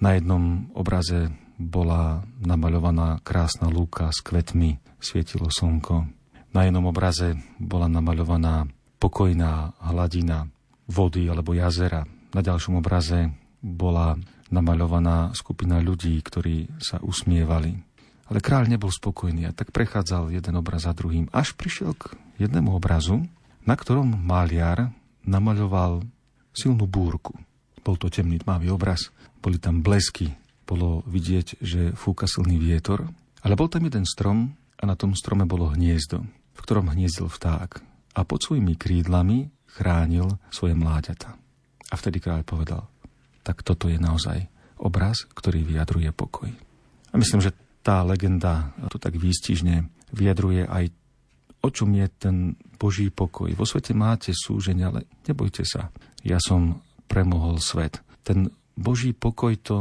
Na jednom obraze bola namaľovaná krásna lúka s kvetmi, svietilo slnko. Na jednom obraze bola namaľovaná pokojná hladina, vody alebo jazera. Na ďalšom obraze bola namaľovaná skupina ľudí, ktorí sa usmievali. Ale kráľ nebol spokojný a tak prechádzal jeden obraz za druhým, až prišiel k jednému obrazu, na ktorom maliar namaľoval silnú búrku. Bol to temný tmavý obraz, boli tam blesky, bolo vidieť, že fúka silný vietor, ale bol tam jeden strom a na tom strome bolo hniezdo, v ktorom hniezdil vták. A pod svojimi krídlami chránil svoje mláďata. A vtedy kráľ povedal, tak toto je naozaj obraz, ktorý vyjadruje pokoj. A myslím, že tá legenda to tak výstižne vyjadruje aj o čom je ten Boží pokoj. Vo svete máte súženie, ale nebojte sa. Ja som premohol svet. Ten Boží pokoj to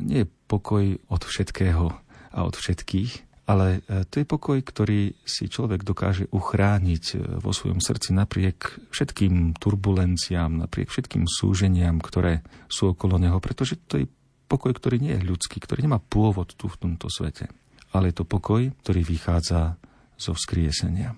nie je pokoj od všetkého a od všetkých, ale e, to je pokoj, ktorý si človek dokáže uchrániť e, vo svojom srdci napriek všetkým turbulenciám, napriek všetkým súženiam, ktoré sú okolo neho, pretože to je pokoj, ktorý nie je ľudský, ktorý nemá pôvod tu v tomto svete. Ale je to pokoj, ktorý vychádza zo vzkriesenia.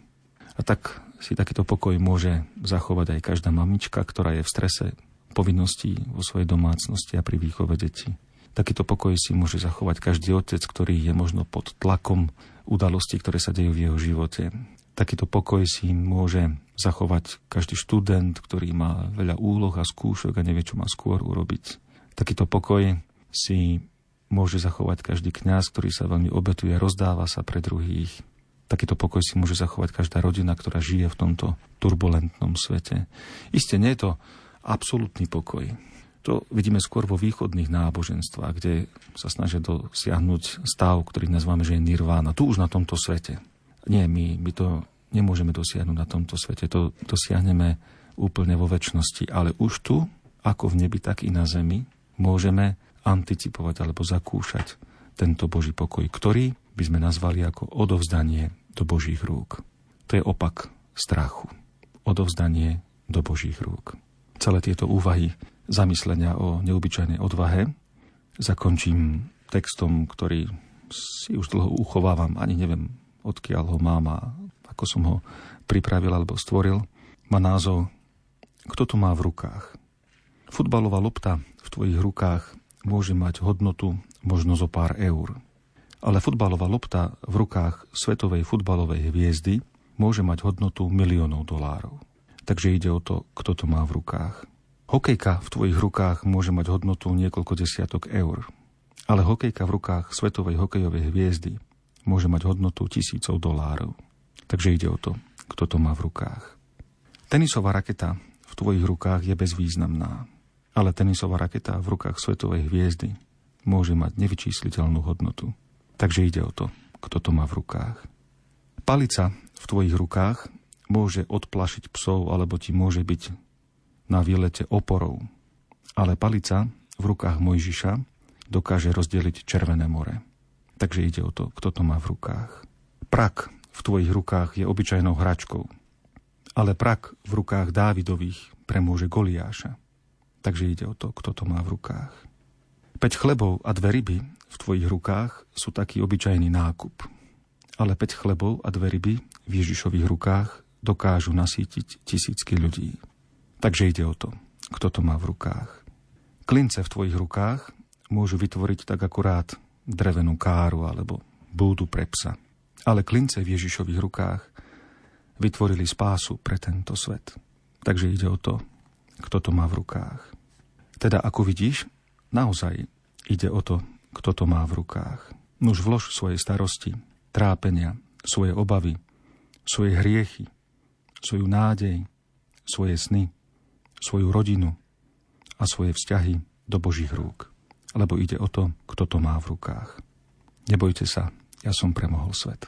A tak si takýto pokoj môže zachovať aj každá mamička, ktorá je v strese povinností vo svojej domácnosti a pri výchove detí. Takýto pokoj si môže zachovať každý otec, ktorý je možno pod tlakom udalostí, ktoré sa dejú v jeho živote. Takýto pokoj si môže zachovať každý študent, ktorý má veľa úloh a skúšok a nevie, čo má skôr urobiť. Takýto pokoj si môže zachovať každý kňaz, ktorý sa veľmi obetuje, rozdáva sa pre druhých. Takýto pokoj si môže zachovať každá rodina, ktorá žije v tomto turbulentnom svete. Isté nie je to absolútny pokoj. To vidíme skôr vo východných náboženstvách, kde sa snažia dosiahnuť stav, ktorý nazývame, že je nirvána. Tu už na tomto svete. Nie, my, my to nemôžeme dosiahnuť na tomto svete. To dosiahneme úplne vo väčšnosti. Ale už tu, ako v nebi, tak i na zemi, môžeme anticipovať alebo zakúšať tento Boží pokoj, ktorý by sme nazvali ako odovzdanie do Božích rúk. To je opak strachu. Odovzdanie do Božích rúk. Celé tieto úvahy, zamyslenia o neobyčajnej odvahe zakončím textom, ktorý si už dlho uchovávam, ani neviem, odkiaľ ho mám a ako som ho pripravil alebo stvoril. Má názov Kto to má v rukách? Futbalová lopta v tvojich rukách môže mať hodnotu možno zo pár eur ale futbalová lopta v rukách svetovej futbalovej hviezdy môže mať hodnotu miliónov dolárov. Takže ide o to, kto to má v rukách. Hokejka v tvojich rukách môže mať hodnotu niekoľko desiatok eur, ale hokejka v rukách svetovej hokejovej hviezdy môže mať hodnotu tisícov dolárov. Takže ide o to, kto to má v rukách. Tenisová raketa v tvojich rukách je bezvýznamná, ale tenisová raketa v rukách svetovej hviezdy môže mať nevyčísliteľnú hodnotu. Takže ide o to, kto to má v rukách. Palica v tvojich rukách môže odplašiť psov alebo ti môže byť na výlete oporou. Ale palica v rukách Mojžiša dokáže rozdeliť Červené more. Takže ide o to, kto to má v rukách. Prak v tvojich rukách je obyčajnou hračkou, ale prak v rukách Dávidových premôže Goliáša. Takže ide o to, kto to má v rukách. Peť chlebov a dve ryby v tvojich rukách sú taký obyčajný nákup. Ale 5 chlebov a dve ryby v Ježišových rukách dokážu nasítiť tisícky ľudí. Takže ide o to, kto to má v rukách. Klince v tvojich rukách môžu vytvoriť tak akurát drevenú káru alebo búdu pre psa. Ale klince v Ježišových rukách vytvorili spásu pre tento svet. Takže ide o to, kto to má v rukách. Teda ako vidíš, naozaj ide o to, kto to má v rukách. Nuž vlož svoje starosti, trápenia, svoje obavy, svoje hriechy, svoju nádej, svoje sny, svoju rodinu a svoje vzťahy do Božích rúk. Lebo ide o to, kto to má v rukách. Nebojte sa, ja som premohol svet.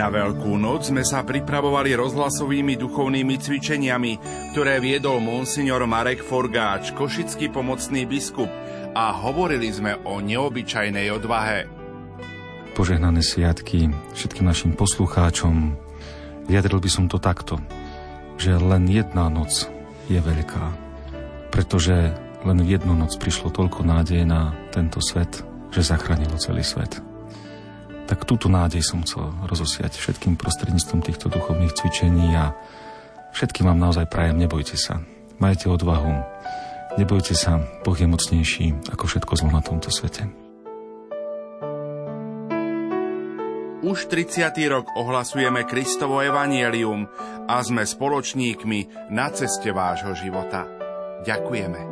Na Veľkú noc sme sa pripravovali rozhlasovými duchovnými cvičeniami, ktoré viedol monsignor Marek Forgáč, košický pomocný biskup a hovorili sme o neobyčajnej odvahe. Požehnané sviatky všetkým našim poslucháčom. Vyjadril by som to takto, že len jedna noc je veľká, pretože len v jednu noc prišlo toľko nádeje na tento svet, že zachránilo celý svet tak túto nádej som chcel rozosiať všetkým prostredníctvom týchto duchovných cvičení a všetkým vám naozaj prajem, nebojte sa. Majte odvahu, nebojte sa, Boh je mocnejší ako všetko zlo na tomto svete. Už 30. rok ohlasujeme Kristovo evanielium a sme spoločníkmi na ceste vášho života. Ďakujeme.